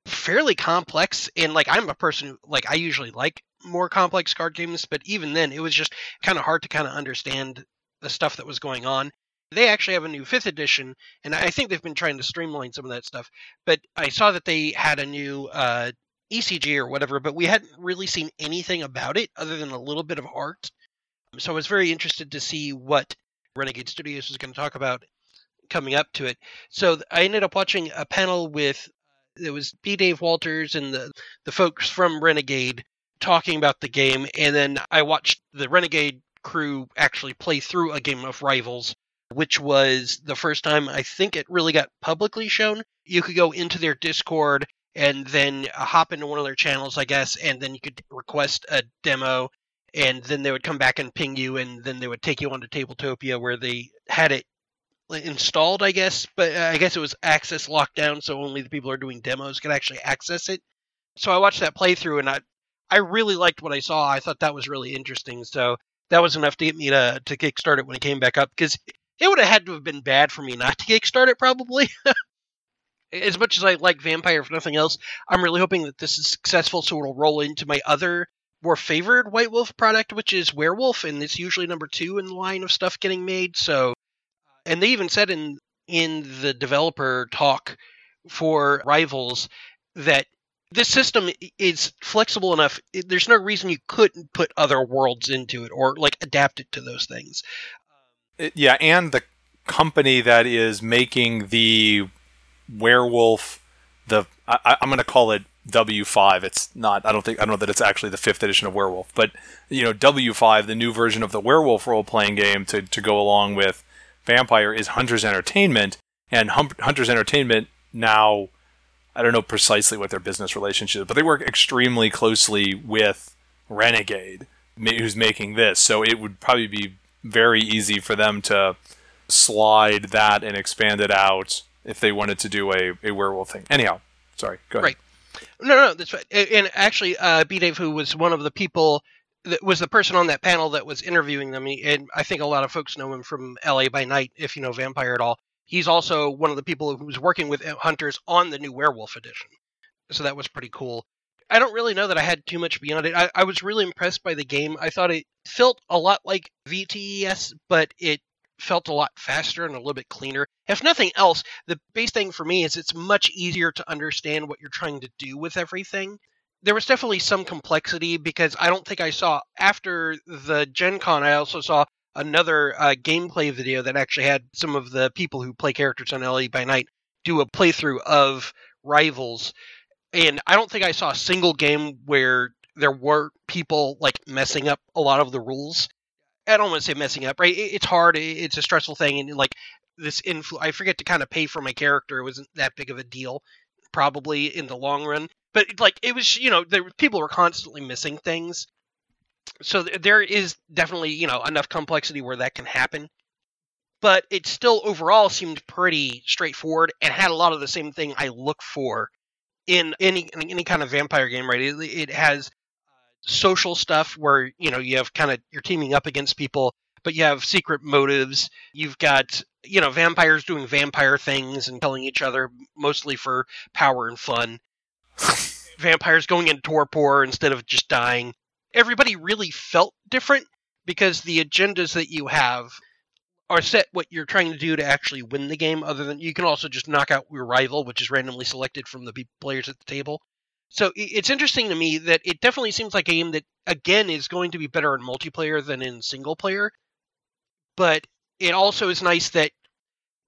fairly complex, and like I'm a person who like I usually like more complex card games, but even then, it was just kind of hard to kind of understand the stuff that was going on. They actually have a new fifth edition, and I think they've been trying to streamline some of that stuff. But I saw that they had a new uh, ECG or whatever, but we hadn't really seen anything about it other than a little bit of art. So I was very interested to see what Renegade Studios was going to talk about coming up to it. So I ended up watching a panel with it was B. Dave Walters and the the folks from Renegade talking about the game, and then I watched the Renegade crew actually play through a game of Rivals which was the first time I think it really got publicly shown. You could go into their Discord and then hop into one of their channels, I guess, and then you could request a demo, and then they would come back and ping you, and then they would take you onto Tabletopia where they had it installed, I guess, but uh, I guess it was access lockdown, so only the people who are doing demos could actually access it. So I watched that playthrough, and I I really liked what I saw. I thought that was really interesting. So that was enough to get me to to kickstart it when it came back up because it would have had to have been bad for me not to kickstart it probably. as much as I like Vampire for nothing else, I'm really hoping that this is successful so it'll roll into my other more favored White Wolf product, which is Werewolf, and it's usually number two in the line of stuff getting made. So, uh, and they even said in in the developer talk for Rivals that this system is flexible enough. There's no reason you couldn't put other worlds into it or like adapt it to those things. Uh, yeah, and the company that is making the werewolf, the I, am going to call it W5. It's not. I don't think. I don't know that it's actually the fifth edition of Werewolf, but you know, W5, the new version of the Werewolf role playing game to to go along with Vampire is Hunters Entertainment, and Hunters Entertainment now. I don't know precisely what their business relationship is, but they work extremely closely with Renegade, who's making this. So it would probably be very easy for them to slide that and expand it out if they wanted to do a, a werewolf thing. Anyhow, sorry, go ahead. Right. No, no, that's right. And actually, uh, B. Dave, who was one of the people that was the person on that panel that was interviewing them, and I think a lot of folks know him from LA by Night, if you know Vampire at all. He's also one of the people who was working with hunters on the new Werewolf edition. So that was pretty cool. I don't really know that I had too much beyond it. I, I was really impressed by the game. I thought it felt a lot like VTES, but it felt a lot faster and a little bit cleaner. If nothing else, the base thing for me is it's much easier to understand what you're trying to do with everything. There was definitely some complexity because I don't think I saw after the Gen Con, I also saw another uh, gameplay video that actually had some of the people who play characters on LA by Night do a playthrough of Rivals. And I don't think I saw a single game where there were people like messing up a lot of the rules. I don't want to say messing up, right? It's hard. It's a stressful thing, and like this influ, I forget to kind of pay for my character. It wasn't that big of a deal, probably in the long run. But like it was, you know, there people were constantly missing things, so there is definitely you know enough complexity where that can happen. But it still overall seemed pretty straightforward and had a lot of the same thing I look for in any any kind of vampire game. Right? It, it has uh, social stuff where you know you have kind of you're teaming up against people but you have secret motives you've got you know vampires doing vampire things and killing each other mostly for power and fun vampires going into torpor instead of just dying everybody really felt different because the agendas that you have are set what you're trying to do to actually win the game other than you can also just knock out your rival which is randomly selected from the players at the table so it's interesting to me that it definitely seems like a game that again is going to be better in multiplayer than in single player. But it also is nice that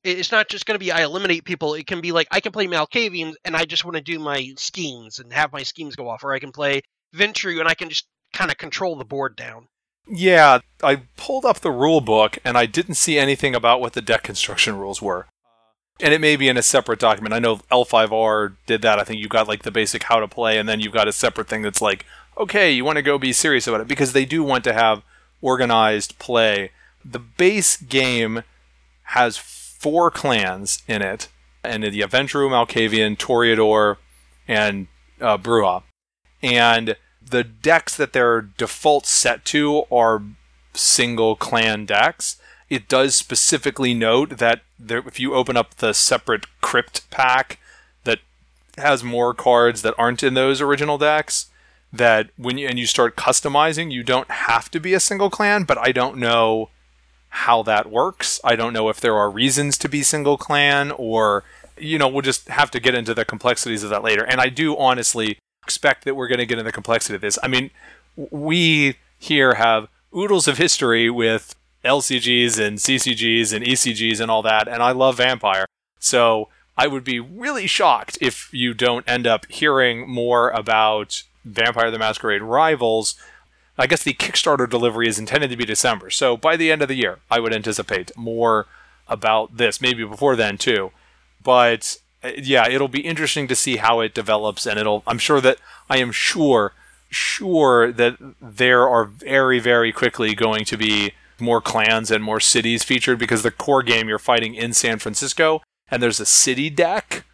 it's not just going to be I eliminate people. It can be like I can play Malkavian and I just want to do my schemes and have my schemes go off, or I can play Ventrue and I can just kind of control the board down. Yeah, I pulled up the rule book and I didn't see anything about what the deck construction rules were and it may be in a separate document. I know L5R did that. I think you got like the basic how to play, and then you've got a separate thing that's like, okay, you want to go be serious about it because they do want to have organized play. The base game has four clans in it, and the Ventrue, Malkavian, Toreador, and uh, Brujah. And the decks that they're default set to are single clan decks it does specifically note that there, if you open up the separate crypt pack that has more cards that aren't in those original decks, that when you and you start customizing, you don't have to be a single clan. But I don't know how that works. I don't know if there are reasons to be single clan or you know we'll just have to get into the complexities of that later. And I do honestly expect that we're going to get into the complexity of this. I mean, we here have oodles of history with LCGs and CCGs and ECGs and all that, and I love Vampire. So I would be really shocked if you don't end up hearing more about Vampire the Masquerade Rivals. I guess the Kickstarter delivery is intended to be December, so by the end of the year, I would anticipate more about this, maybe before then too. But Uh, yeah, it'll be interesting to see how it develops, and it'll. I'm sure that I am sure sure that there are very very quickly going to be more clans and more cities featured because the core game you're fighting in San Francisco, and there's a city deck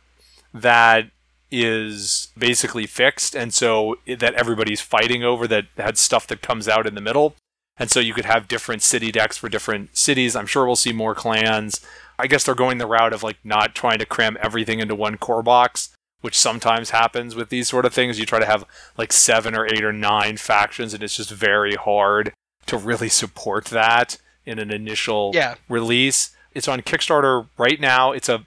that is basically fixed, and so that everybody's fighting over that had stuff that comes out in the middle. And so you could have different city decks for different cities. I'm sure we'll see more clans. I guess they're going the route of like not trying to cram everything into one core box, which sometimes happens with these sort of things. You try to have like seven or eight or nine factions, and it's just very hard to really support that in an initial Yeah. release. It's on Kickstarter right now. It's a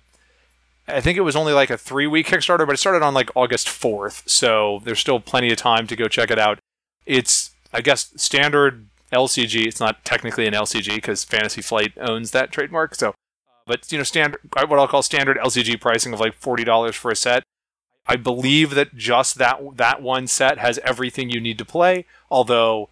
I think it was only like a three week Kickstarter, but it started on like August 4th. So there's still plenty of time to go check it out. It's, I guess, standard LCG. It's not technically an LCG because Fantasy Flight owns that trademark. So, but, you know, standard, what I'll call standard LCG pricing of like $40 for a set. I believe that just that, that one set has everything you need to play, although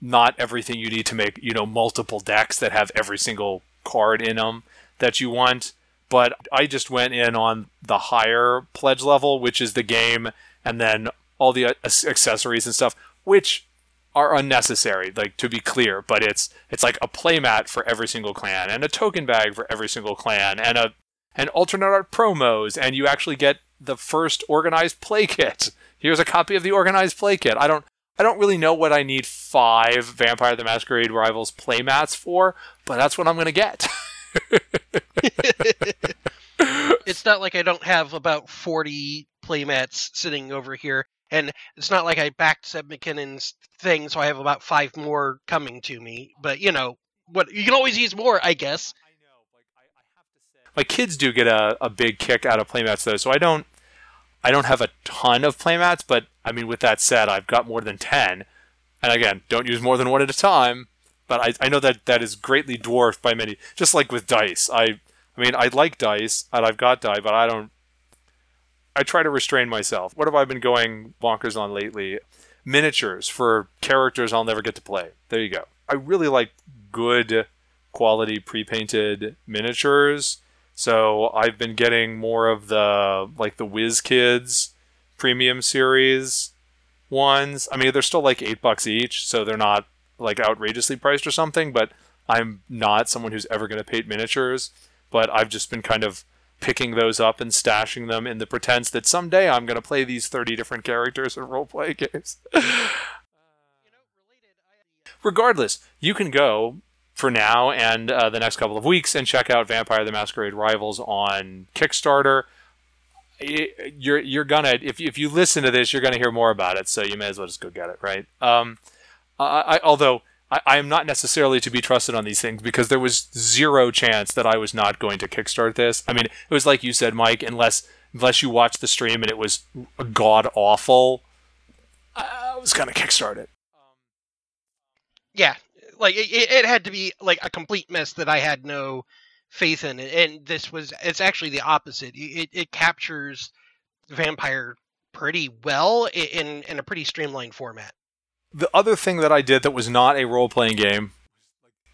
not everything you need to make, you know, multiple decks that have every single card in them that you want but I just went in on the higher pledge level, which is the game, and then all the uh, accessories and stuff, which are unnecessary. Like to be clear, but it's it's like a playmat for every single clan, and a token bag for every single clan, and a and alternate art promos, and you actually get the first organized play kit. Here's a copy of the organized play kit. I don't I don't really know what I need five Vampire the Masquerade Rivals playmats for, but that's what I'm gonna get. it's not like I don't have about 40 playmats sitting over here. And it's not like I backed Seb McKinnon's thing, so I have about five more coming to me. But, you know, what you can always use more, I guess. I know, like I have to say. My kids do get a, a big kick out of playmats though, so I don't I don't have a ton of playmats, but I mean with that said, I've got more than ten. And again, don't use more than one at a time. But I, I know that that is greatly dwarfed by many. Just like with dice, I I mean I like dice and I've got die, but I don't. I try to restrain myself. What have I been going bonkers on lately? Miniatures for characters I'll never get to play. There you go. I really like good quality pre-painted miniatures. So I've been getting more of the like the WizKids premium series ones. I mean, they're still like eight bucks each, so they're not like outrageously priced or something, but I'm not someone who's ever going to paint miniatures. But I've just been kind of picking those up and stashing them in the pretense that someday I'm going to play these 30 different characters in role play games. Regardless, you can go for now and uh, the next couple of weeks and check out Vampire the Masquerade Rivals on Kickstarter. You're you're gonna if if you listen to this, you're gonna hear more about it. So you may as well just go get it, right? Um, I, I, although I, I, am not necessarily to be trusted on these things because there was zero chance that I was not going to kickstart this. I mean, it was like you said, Mike. Unless unless you watched the stream and it was god awful, I was gonna kickstart it. Yeah, like it, it had to be like a complete mess that I had no faith in, and this was it's actually the opposite. It it captures vampire pretty well in in a pretty streamlined format the other thing that I did that was not a role playing game,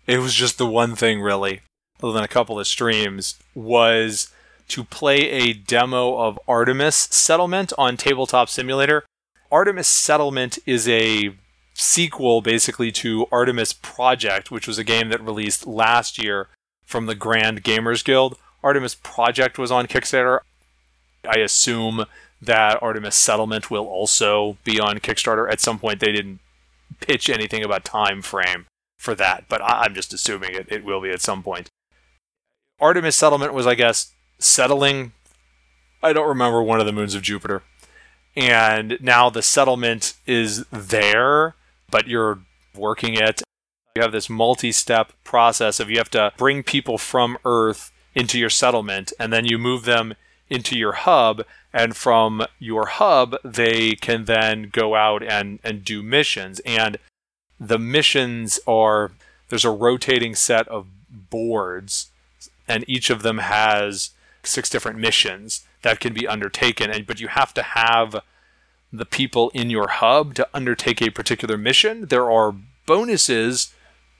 it was just the one thing really, other than a couple of streams, was to play a demo of Artemis Settlement on Tabletop Simulator. Artemis Settlement is a sequel basically to Artemis Project, which was a game that released last year from the Grand Gamers Guild. Artemis Project was on Kickstarter. I assume that Artemis Settlement will also be on Kickstarter at some point. They didn't pitch anything about time frame for that, but I- am just assuming it, it will be at some point. Artemis settlement was, I guess, settling. I don't remember one of the moons of Jupiter, and now the settlement is there, but you're working it. You have this multi-step process of you have to bring people from Earth into your settlement, and then you move them into your hub, and from your hub they can then go out and and do missions. And the missions are there's a rotating set of boards and each of them has six different missions that can be undertaken. And but you have to have the people in your hub to undertake a particular mission. There are bonuses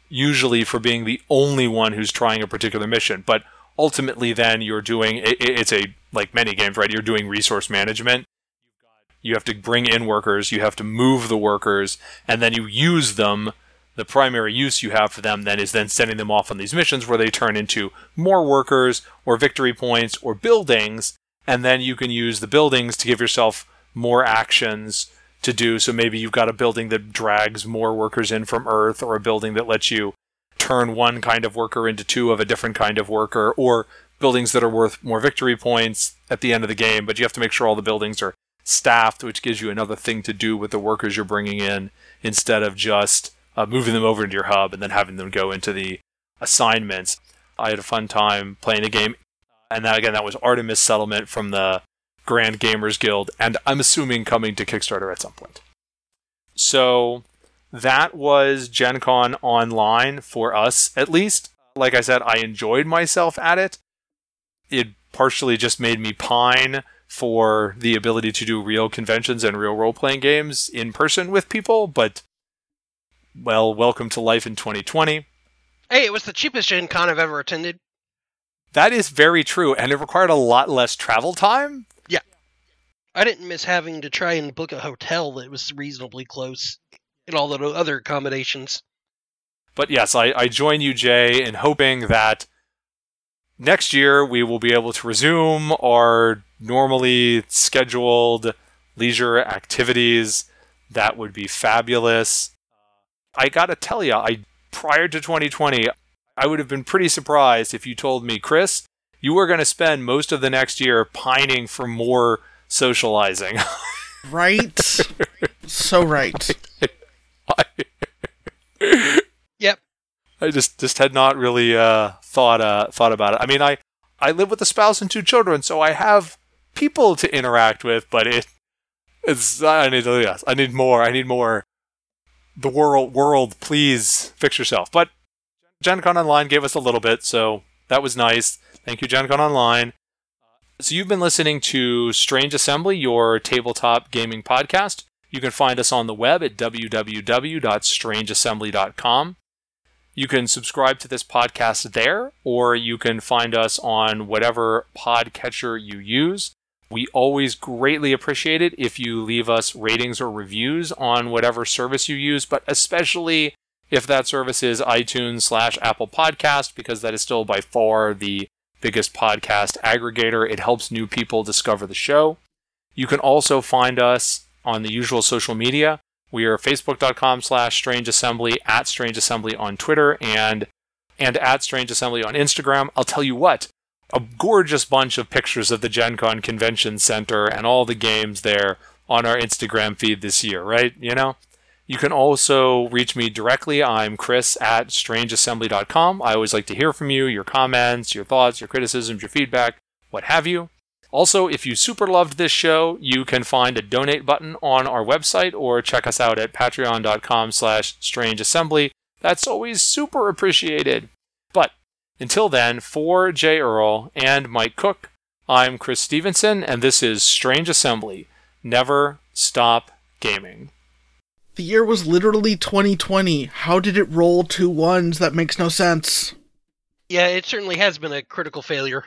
usually for being the only one who's trying a particular mission. But ultimately then you're doing it, it's a like many games, right? You're doing resource management. You have to bring in workers, you have to move the workers, and then you use them. The primary use you have for them then is then sending them off on these missions where they turn into more workers or victory points or buildings, and then you can use the buildings to give yourself more actions to do. So maybe you've got a building that drags more workers in from Earth, or a building that lets you turn one kind of worker into two of a different kind of worker, or buildings that are worth more victory points at the end of the game. But you have to make sure all the buildings are staffed, which gives you another thing to do with the workers you're bringing in instead of just uh, moving them over into your hub and then having them go into the assignments. I had a fun time playing the game. And that, again, that was Artemis Settlement from the Grand Gamers Guild, and I'm assuming coming to Kickstarter at some point. So that was Gen Con online for us, at least. Like I said, I enjoyed myself at it. It partially just made me pine for the ability to do real conventions and real role playing games in person with people, but well, welcome to life in 2020. Hey, it was the cheapest Gen Con I've ever attended. That is very true, and it required a lot less travel time Yeah. I didn't miss having to try and book a hotel that was reasonably close and all the other accommodations. But yes, I, I join you, Jay, in hoping that next year we will be able to resume our normally scheduled leisure activities. That would be fabulous. I gotta tell you, I prior to 2020, I would have been pretty surprised if you told me, Chris, you were going to spend most of the next year pining for more socializing. right? so right. I. I just just had not really uh, thought uh, thought about it. I mean, I I live with a spouse and two children, so I have people to interact with, but it it's I need yes, I need more. I need more. The world world, please fix yourself. But Gen Con Online gave us a little bit, so that was nice. Thank you, Gen Con Online. So you've been listening to Strange Assembly, your tabletop gaming podcast. You can find us on the web at www.strangeassembly.com. You can subscribe to this podcast there, or you can find us on whatever podcatcher you use. We always greatly appreciate it if you leave us ratings or reviews on whatever service you use, but especially if that service is iTunes slash Apple Podcast, because that is still by far the biggest podcast aggregator. It helps new people discover the show. You can also find us on the usual social media. We are facebook.com slash strange assembly, at strange assembly on Twitter, and and at strange assembly on Instagram. I'll tell you what, a gorgeous bunch of pictures of the Gen Con Convention Center and all the games there on our Instagram feed this year, right? You know? You can also reach me directly. I'm Chris at strangeassembly.com. I always like to hear from you, your comments, your thoughts, your criticisms, your feedback, what have you. Also, if you super loved this show, you can find a donate button on our website or check us out at patreon.com slash strangeassembly. That's always super appreciated. But until then, for Jay Earl and Mike Cook, I'm Chris Stevenson, and this is Strange Assembly. Never stop gaming. The year was literally 2020. How did it roll two ones? That makes no sense. Yeah, it certainly has been a critical failure.